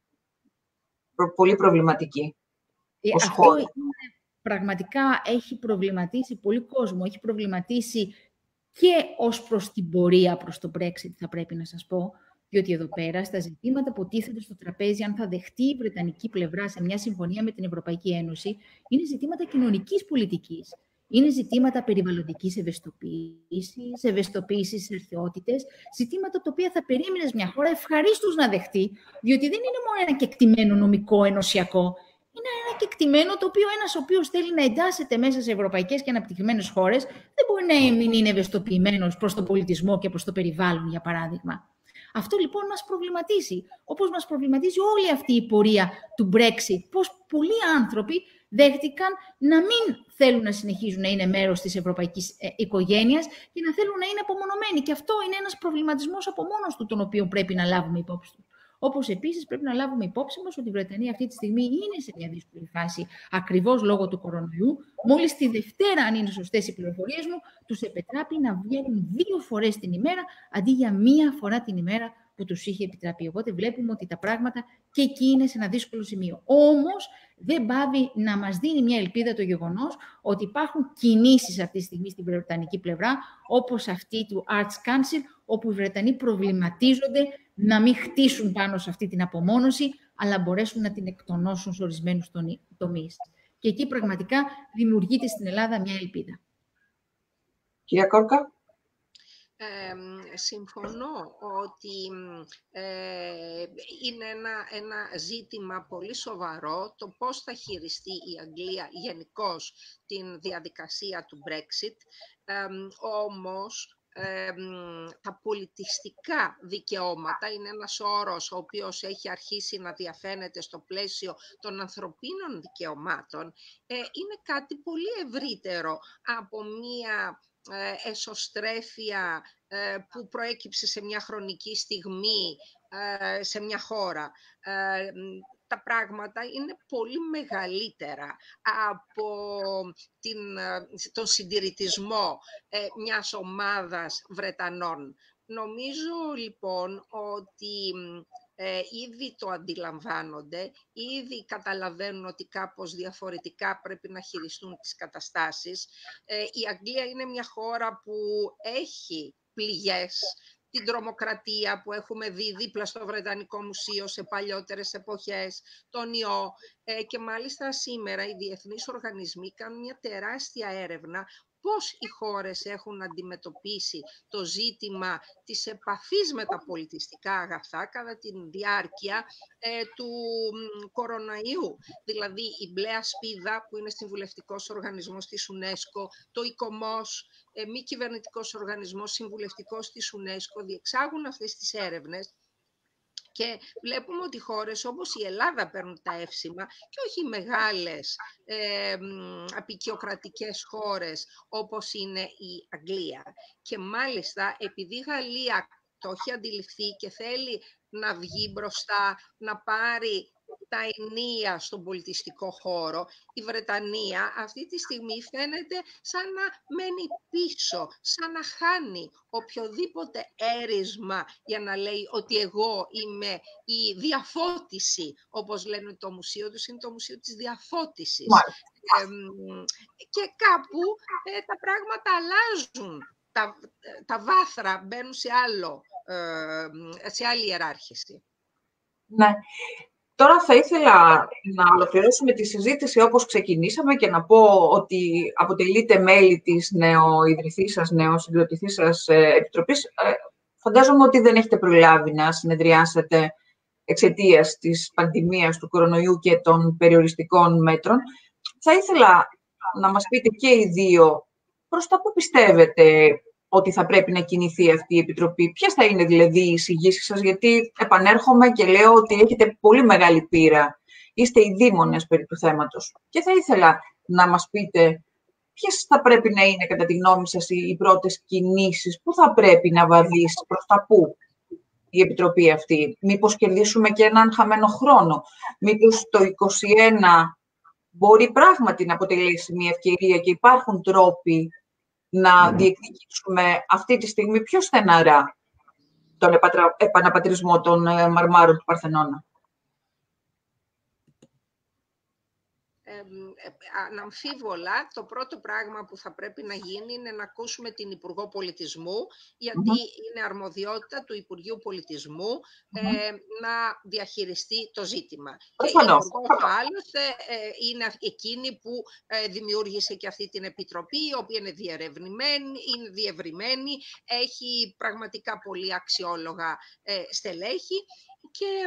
πολύ προβληματική ε, Αυτό είναι, πραγματικά έχει προβληματίσει πολύ κόσμο. Έχει προβληματίσει και ως προς την πορεία προς το Brexit, θα πρέπει να σας πω, διότι εδώ πέρα, στα ζητήματα που τίθενται στο τραπέζι, αν θα δεχτεί η Βρετανική πλευρά σε μια συμφωνία με την Ευρωπαϊκή Ένωση, είναι ζητήματα κοινωνικής πολιτικής. Είναι ζητήματα περιβαλλοντικής ευαισθητοποίησης, ευαισθητοποίησης στι αρχαιότητες, ζητήματα τα οποία θα περίμενες μια χώρα ευχαρίστως να δεχτεί, διότι δεν είναι μόνο ένα κεκτημένο νομικό ενωσιακό. Είναι ένα κεκτημένο το οποίο ένας ο οποίος θέλει να εντάσσεται μέσα σε ευρωπαϊκές και αναπτυγμένες χώρες δεν μπορεί να μην είναι ευαισθητοποιημένος προς τον πολιτισμό και προς το περιβάλλον, για παράδειγμα. Αυτό λοιπόν μας προβληματίζει, όπως μας προβληματίζει όλη αυτή η πορεία του Brexit, πώς πολλοί άνθρωποι δέχτηκαν να μην θέλουν να συνεχίζουν να είναι μέρος της ευρωπαϊκής ε, οικογένειας και να θέλουν να είναι απομονωμένοι. Και αυτό είναι ένας προβληματισμός από μόνος του, τον οποίο πρέπει να λάβουμε υπόψη του. Όπως επίσης πρέπει να λάβουμε υπόψη μας ότι η Βρετανία αυτή τη στιγμή είναι σε μια δύσκολη φάση ακριβώς λόγω του κορονοϊού. Μόλις τη Δευτέρα, αν είναι σωστές οι πληροφορίες μου, τους επιτράπει να βγαίνουν δύο φορές την ημέρα αντί για μία φορά την ημέρα που τους είχε επιτραπεί. Οπότε βλέπουμε ότι τα πράγματα και εκεί είναι σε ένα δύσκολο σημείο. Όμως δεν πάβει να μας δίνει μια ελπίδα το γεγονός ότι υπάρχουν κινήσεις αυτή τη στιγμή στην Βρετανική πλευρά, όπως αυτή του Arts Council, όπου οι Βρετανοί προβληματίζονται να μην χτίσουν πάνω σε αυτή την απομόνωση, αλλά μπορέσουν να την εκτονώσουν σε ορισμένους τομείς. Και εκεί πραγματικά δημιουργείται στην Ελλάδα μια ελπίδα. Κυρία Κόρκα. συμφωνώ ότι ε, είναι ένα, ένα ζήτημα πολύ σοβαρό το πώς θα χειριστεί η Αγγλία γενικώς την διαδικασία του Brexit. Ε, όμως τα πολιτιστικά δικαιώματα είναι ένας όρος ο οποίος έχει αρχίσει να διαφαίνεται στο πλαίσιο των ανθρωπίνων δικαιωμάτων. Ε, είναι κάτι πολύ ευρύτερο από μία ε, εσωστρέφεια ε, που προέκυψε σε μια χρονική στιγμή ε, σε μια χώρα. Τα πράγματα είναι πολύ μεγαλύτερα από την, τον συντηρητισμό μιας ομάδας Βρετανών. Νομίζω λοιπόν ότι ε, ήδη το αντιλαμβάνονται, ήδη καταλαβαίνουν ότι κάπως διαφορετικά πρέπει να χειριστούν τις καταστάσεις. Ε, η Αγγλία είναι μια χώρα που έχει πληγές, την τρομοκρατία που έχουμε δει δίπλα στο Βρετανικό Μουσείο σε παλιότερες εποχές, τον ιό. Ε, και μάλιστα σήμερα οι διεθνείς οργανισμοί κάνουν μια τεράστια έρευνα πώς οι χώρες έχουν αντιμετωπίσει το ζήτημα της επαφής με τα πολιτιστικά αγαθά κατά τη διάρκεια ε, του κοροναϊού. Δηλαδή η μπλε ασπίδα που είναι συμβουλευτικός οργανισμός της UNESCO, το ΙΚΟΜΟΣ, ε, μη κυβερνητικός οργανισμός συμβουλευτικός της UNESCO διεξάγουν αυτές τις έρευνες και βλέπουμε ότι χώρες όπως η Ελλάδα παίρνουν τα εύσημα και όχι οι μεγάλες ε, απεικιοκρατικές χώρες όπως είναι η Αγγλία. Και μάλιστα επειδή η Γαλλία το έχει αντιληφθεί και θέλει να βγει μπροστά, να πάρει τα ενία στον πολιτιστικό χώρο. Η Βρετανία αυτή τη στιγμή φαίνεται σαν να μένει πίσω, σαν να χάνει οποιοδήποτε έρισμα για να λέει ότι εγώ είμαι η διαφώτιση, όπως λένε το μουσείο τους, είναι το μουσείο της διαφώτισης. και κάπου ε, τα πράγματα αλλάζουν. Τα, τα βάθρα μπαίνουν σε, άλλο, ε, σε άλλη ιεράρχηση. Ναι. Τώρα θα ήθελα να ολοκληρώσουμε τη συζήτηση όπως ξεκινήσαμε και να πω ότι αποτελείται μέλη της νεοειδρυθής σας, νεοσυγκροτηθής σας ε, επιτροπής. Ε, φαντάζομαι ότι δεν έχετε προλάβει να συνεδριάσετε εξαιτίας της πανδημίας του κορονοϊού και των περιοριστικών μέτρων. Θα ήθελα να μας πείτε και οι δύο προς τα που πιστεύετε ότι θα πρέπει να κινηθεί αυτή η Επιτροπή. Ποιες θα είναι δηλαδή οι εισηγήσεις σας, γιατί επανέρχομαι και λέω ότι έχετε πολύ μεγάλη πείρα. Είστε οι δήμονες περί του θέματος. Και θα ήθελα να μας πείτε ποιες θα πρέπει να είναι, κατά τη γνώμη σας, οι πρώτες κινήσεις, πού θα πρέπει να βαδίσει, προς τα πού η Επιτροπή αυτή. Μήπως κερδίσουμε και έναν χαμένο χρόνο. Μήπως το 2021 μπορεί πράγματι να αποτελέσει μια ευκαιρία και υπάρχουν τρόποι να ναι. διεκδικήσουμε αυτή τη στιγμή πιο στεναρά τον επαναπατρισμό των ε, μαρμάρων του Παρθενώνα. Αναμφίβολα το πρώτο πράγμα που θα πρέπει να γίνει είναι να ακούσουμε την Υπουργό Πολιτισμού, είναι αρμοδιότητα του Υπουργείου ε, να διαχειριστεί το ζήτημα. Και η Υπουργό άλλωστε ε, είναι εκείνη που ε, δημιούργησε και αυτή την Επιτροπή, η οποία είναι διερευνημένη, είναι διευρυμένη, έχει πραγματικά πολύ αξιόλογα ε, στελέχη και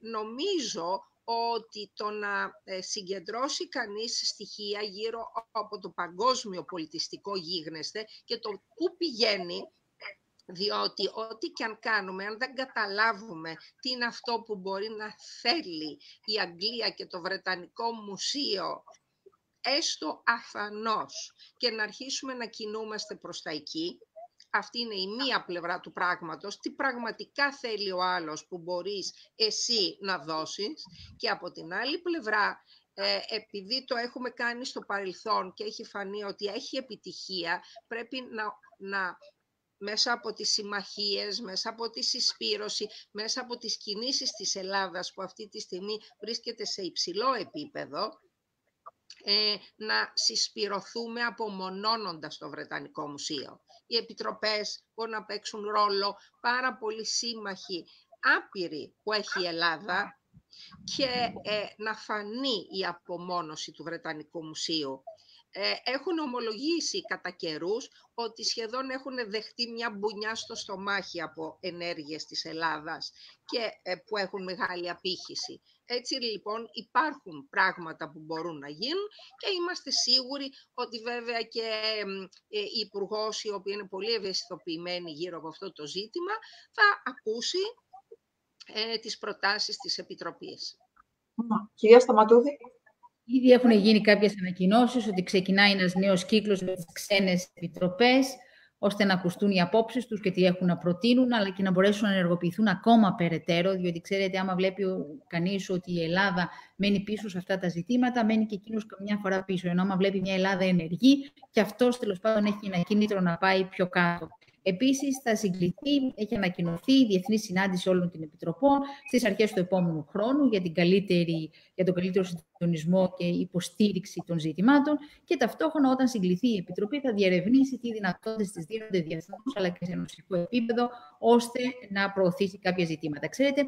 νομίζω ότι το να ε, συγκεντρώσει κανείς στοιχεία γύρω από το παγκόσμιο πολιτιστικό γίγνεσθε και το πού πηγαίνει, διότι ό,τι και αν κάνουμε, αν δεν καταλάβουμε τι είναι αυτό που μπορεί να θέλει η Αγγλία και το Βρετανικό Μουσείο, έστω αφανώς, και να αρχίσουμε να κινούμαστε προς τα εκεί, αυτή είναι η μία πλευρά του πράγματος, τι πραγματικά θέλει ο άλλος που μπορείς εσύ να δώσεις και από την άλλη πλευρά ε, επειδή το έχουμε κάνει στο παρελθόν και έχει φανεί ότι έχει επιτυχία, πρέπει να, να μέσα από τις συμμαχίες, μέσα από τη συσπήρωση, μέσα από τις κινήσεις της Ελλάδας που αυτή τη στιγμή βρίσκεται σε υψηλό επίπεδο, ε, να συσπηρωθούμε απομονώνοντας το Βρετανικό Μουσείο. Οι επιτροπές μπορούν να παίξουν ρόλο πάρα πολύ σύμμαχοι, άπειροι που έχει η Ελλάδα και ε, να φανεί η απομόνωση του Βρετανικού Μουσείου. ε, έχουν ομολογήσει κατά καιρούς ότι σχεδόν έχουν δεχτεί μια μπουνιά στο στομάχι από ενέργειες της Ελλάδας και ε, που έχουν μεγάλη απήχηση. Έτσι λοιπόν υπάρχουν πράγματα που μπορούν να γίνουν και είμαστε σίγουροι ότι βέβαια και ε, η υπουργός, η οποία είναι πολύ ευαισθητοποιημένη γύρω από αυτό το ζήτημα, θα ακούσει ε, τις προτάσεις της Επιτροπής. Κυρία Σταματούδη. Ήδη έχουν γίνει κάποιες ανακοινώσεις ότι ξεκινάει ένας νέος κύκλος με τις ξένες επιτροπές, ώστε να ακουστούν οι απόψεις τους και τι έχουν να προτείνουν, αλλά και να μπορέσουν να ενεργοποιηθούν ακόμα περαιτέρω. Διότι ξέρετε, άμα βλέπει κανείς ότι η Ελλάδα μένει πίσω σε αυτά τα ζητήματα, μένει και εκείνος καμιά φορά πίσω. Ενώ άμα βλέπει μια Ελλάδα ενεργή, και αυτός τέλος πάντων έχει ένα κίνητρο να πάει πιο κάτω. Επίσης, θα συγκληθεί, έχει ανακοινωθεί η Διεθνής Συνάντηση όλων των Επιτροπών στις αρχές του επόμενου χρόνου για, την καλύτερη, για τον καλύτερο συντονισμό και υποστήριξη των ζητημάτων. Και ταυτόχρονα, όταν συγκληθεί η Επιτροπή, θα διερευνήσει τι δυνατότητες της δίνονται διεθνώς αλλά και σε ενωσιακό επίπεδο, ώστε να προωθήσει κάποια ζητήματα. Ξέρετε,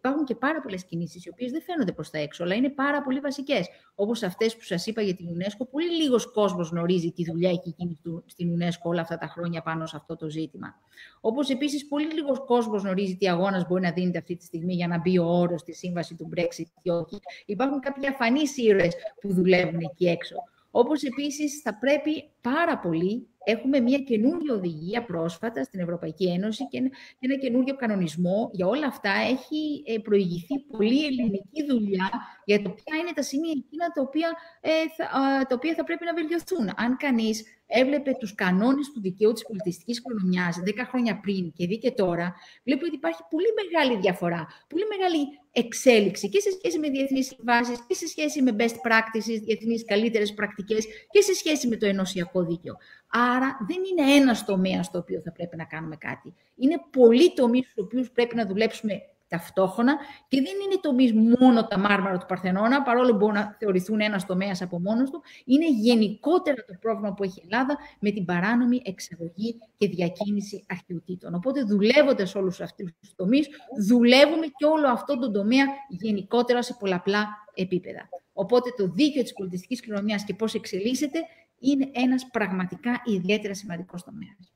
υπάρχουν και πάρα πολλές κινήσεις, οι οποίες δεν φαίνονται προς τα έξω, αλλά είναι πάρα πολύ βασικές. Όπως αυτές που σας είπα για την UNESCO, πολύ λίγος κόσμος γνωρίζει τι δουλειά έχει γίνει στην UNESCO όλα αυτά τα χρόνια πάνω σε αυτό το ζήτημα. Όπως επίσης, πολύ λίγος κόσμος γνωρίζει τι αγώνας μπορεί να δίνεται αυτή τη στιγμή για να μπει ο όρος στη σύμβαση του Brexit ή όχι. Υπάρχουν κάποιοι αφανείς ήρωες που δουλεύουν εκεί έξω. Όπως επίσης θα πρέπει πάρα πολύ Έχουμε μια καινούργια οδηγία πρόσφατα στην Ευρωπαϊκή Ένωση και ένα καινούργιο κανονισμό. Για όλα αυτά έχει ε, προηγηθεί πολύ ελληνική δουλειά για το ποια είναι τα σημεία εκείνα τα οποία, ε, θα, τα οποία θα πρέπει να βελτιωθούν. Αν κανείς έβλεπε τους κανόνες του δικαίου της πολιτιστικής κληρονομιάς 10 χρόνια πριν και δει και τώρα, βλέπει ότι υπάρχει πολύ μεγάλη διαφορά, πολύ μεγάλη εξέλιξη και σε σχέση με διεθνείς συμβάσεις και σε σχέση με best practices, διεθνείς καλύτερες πρακτικές και σε σχέση με το ενωσιακό δίκαιο. Άρα δεν είναι ένας τομέας στο οποίο θα πρέπει να κάνουμε κάτι. Είναι πολλοί τομείς στους οποίους πρέπει να δουλέψουμε ταυτόχρονα και δεν είναι τομεί μόνο τα μάρμαρα του Παρθενώνα, παρόλο που μπορούν να θεωρηθούν ένας τομέας από μόνος του. Είναι γενικότερα το πρόβλημα που έχει η Ελλάδα με την παράνομη εξαγωγή και διακίνηση αρχαιοτήτων. Οπότε, δουλεύοντας όλους αυτούς τους τομείς, δουλεύουμε και όλο αυτό το τομέα γενικότερα σε πολλαπλά επίπεδα. Οπότε, το δίκαιο της πολιτιστικής κληρονομιάς και πώς εξελίσσεται είναι ένας πραγματικά ιδιαίτερα σημαντικός τομέας.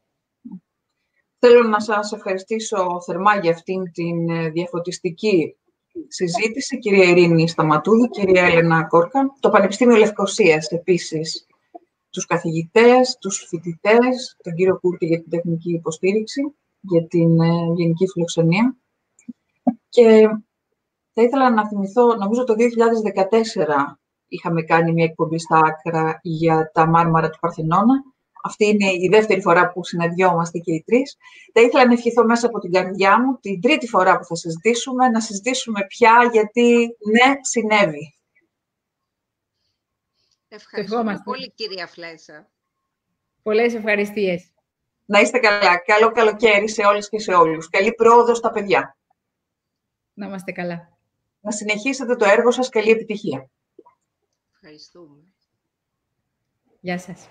Θέλω να σας ευχαριστήσω θερμά για αυτήν την ε, διαφωτιστική συζήτηση, κυρία Ειρήνη Σταματούδη, κυρία Έλενα Κόρκα, το Πανεπιστήμιο Λευκοσίας επίσης, τους καθηγητές, τους φοιτητές, τον κύριο Κούρτη για την τεχνική υποστήριξη, για την ε, γενική φιλοξενία. Και θα ήθελα να θυμηθώ, νομίζω το 2014 είχαμε κάνει μια εκπομπή στα άκρα για τα μάρμαρα του Παρθενώνα. Αυτή είναι η δεύτερη φορά που συναντιόμαστε και οι τρεις. Θα ήθελα να ευχηθώ μέσα από την καρδιά μου την τρίτη φορά που θα συζητήσουμε, να συζητήσουμε πια γιατί ναι, συνέβη. Ευχαριστούμε πολύ, κυρία Φλέσσα. Πολλές ευχαριστίες. Να είστε καλά. Καλό καλοκαίρι σε όλες και σε όλους. Καλή πρόοδο στα παιδιά. Να είμαστε καλά. Να συνεχίσετε το έργο σας. Καλή επιτυχία. Ευχαριστούμε. Γεια σας.